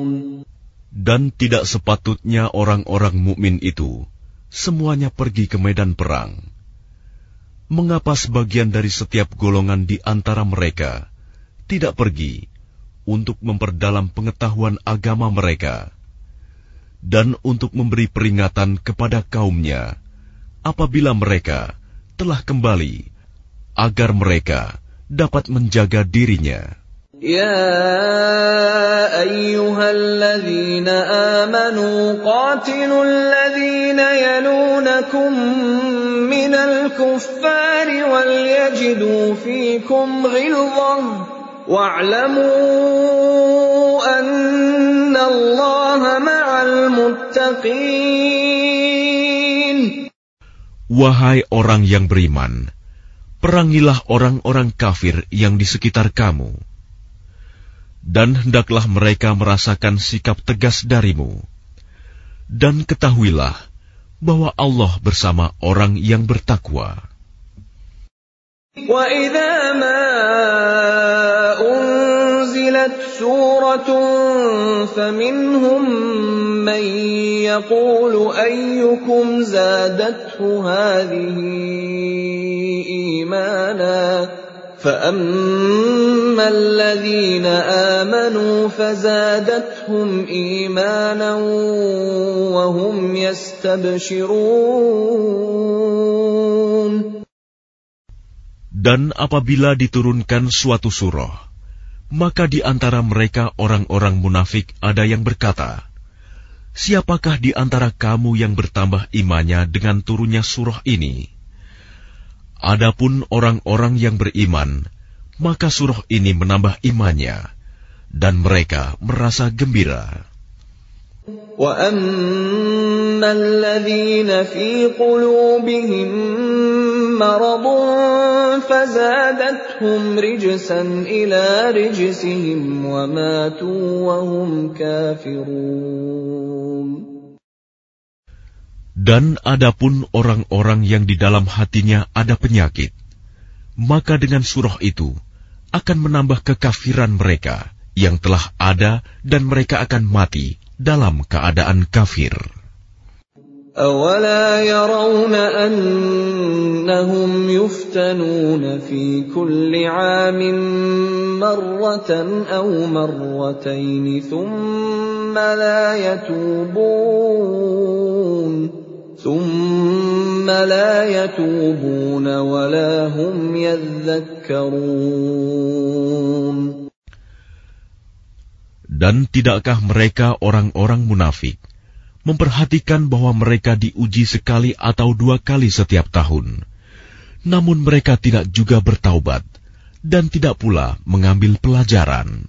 Dan tidak sepatutnya orang-orang mukmin itu semuanya pergi ke medan perang. Mengapa sebagian dari setiap golongan di antara mereka tidak pergi untuk memperdalam pengetahuan agama mereka dan untuk memberi peringatan kepada kaumnya apabila mereka telah kembali agar mereka dapat menjaga dirinya? يا ايها الذين امنوا قاتلوا الذين يلونكم من الكفار وليجدوا فيكم غلظه واعلموا ان الله مع المتقين Wahai orang yang beriman, perangilah orang-orang kafir yang di sekitar kamu dan hendaklah mereka merasakan sikap tegas darimu. Dan ketahuilah bahwa Allah bersama orang yang bertakwa. وَإِذَا مَا أُنزِلَتْ سُورَةٌ فَمِنْهُم مَّن يَقُولُ أَيُّكُمْ زَادَتْهُ هَٰذِهِ إِيمَانًا فأما الذين آمنوا فزادتهم إيمانا وهم يستبشرون Dan apabila diturunkan suatu surah, maka di antara mereka orang-orang munafik ada yang berkata, Siapakah di antara kamu yang bertambah imannya dengan turunnya surah ini? Adapun orang-orang yang beriman, maka surah ini menambah imannya, dan mereka merasa gembira. وَأَمَّا الَّذِينَ فِي قُلُوبِهِم مرض فزادتهم رجسا إلى رجسهم وماتوا وهم كافرون Dan adapun orang-orang yang di dalam hatinya ada penyakit, maka dengan surah itu akan menambah kekafiran mereka yang telah ada dan mereka akan mati dalam keadaan kafir. أولا يرون أنهم يفتنون في كل عام مرة أو مرتين ثم لا يتوبون ثم لا يتوبون ولا هم يذكرون Dan tidakkah mereka orang-orang munafik memperhatikan bahwa mereka diuji sekali atau dua kali setiap tahun, namun mereka tidak juga bertaubat dan tidak pula mengambil pelajaran.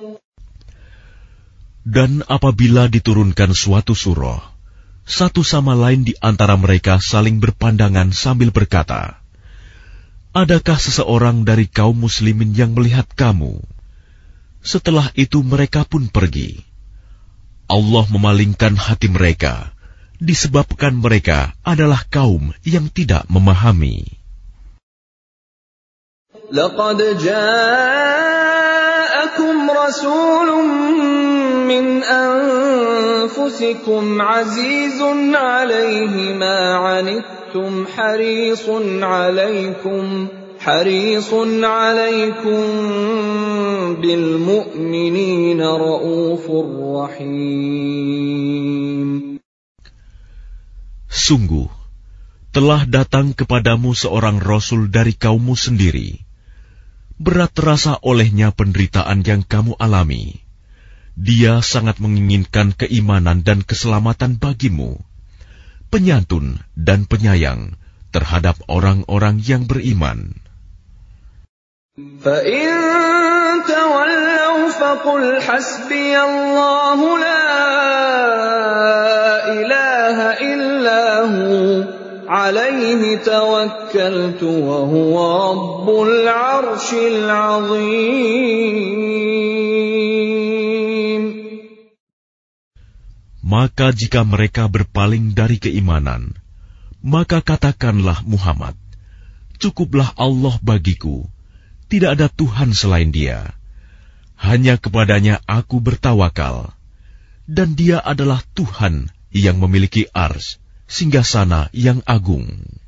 Dan apabila diturunkan suatu surah, satu sama lain di antara mereka saling berpandangan sambil berkata, Adakah seseorang dari kaum muslimin yang melihat kamu? Setelah itu mereka pun pergi. Allah memalingkan hati mereka, disebabkan mereka adalah kaum yang tidak memahami. رسول من أنفسكم عزيز عليه ما عنتم حريص عليكم حريص عليكم بالمؤمنين رؤوف رحيم Sungguh, telah datang kepadamu seorang rasul dari kaummu sendiri. Berat terasa olehnya penderitaan yang kamu alami. Dia sangat menginginkan keimanan dan keselamatan bagimu, penyantun dan penyayang terhadap orang-orang yang beriman. فإن تولوا فقل حسبي الله لا إله إلا هو عليه توكلت وهو رب العرش العظيم Maka jika mereka berpaling dari keimanan, maka katakanlah Muhammad, cukuplah Allah bagiku, tidak ada Tuhan selain dia. Hanya kepadanya aku bertawakal, dan dia adalah Tuhan yang memiliki ars, singgasana yang agung.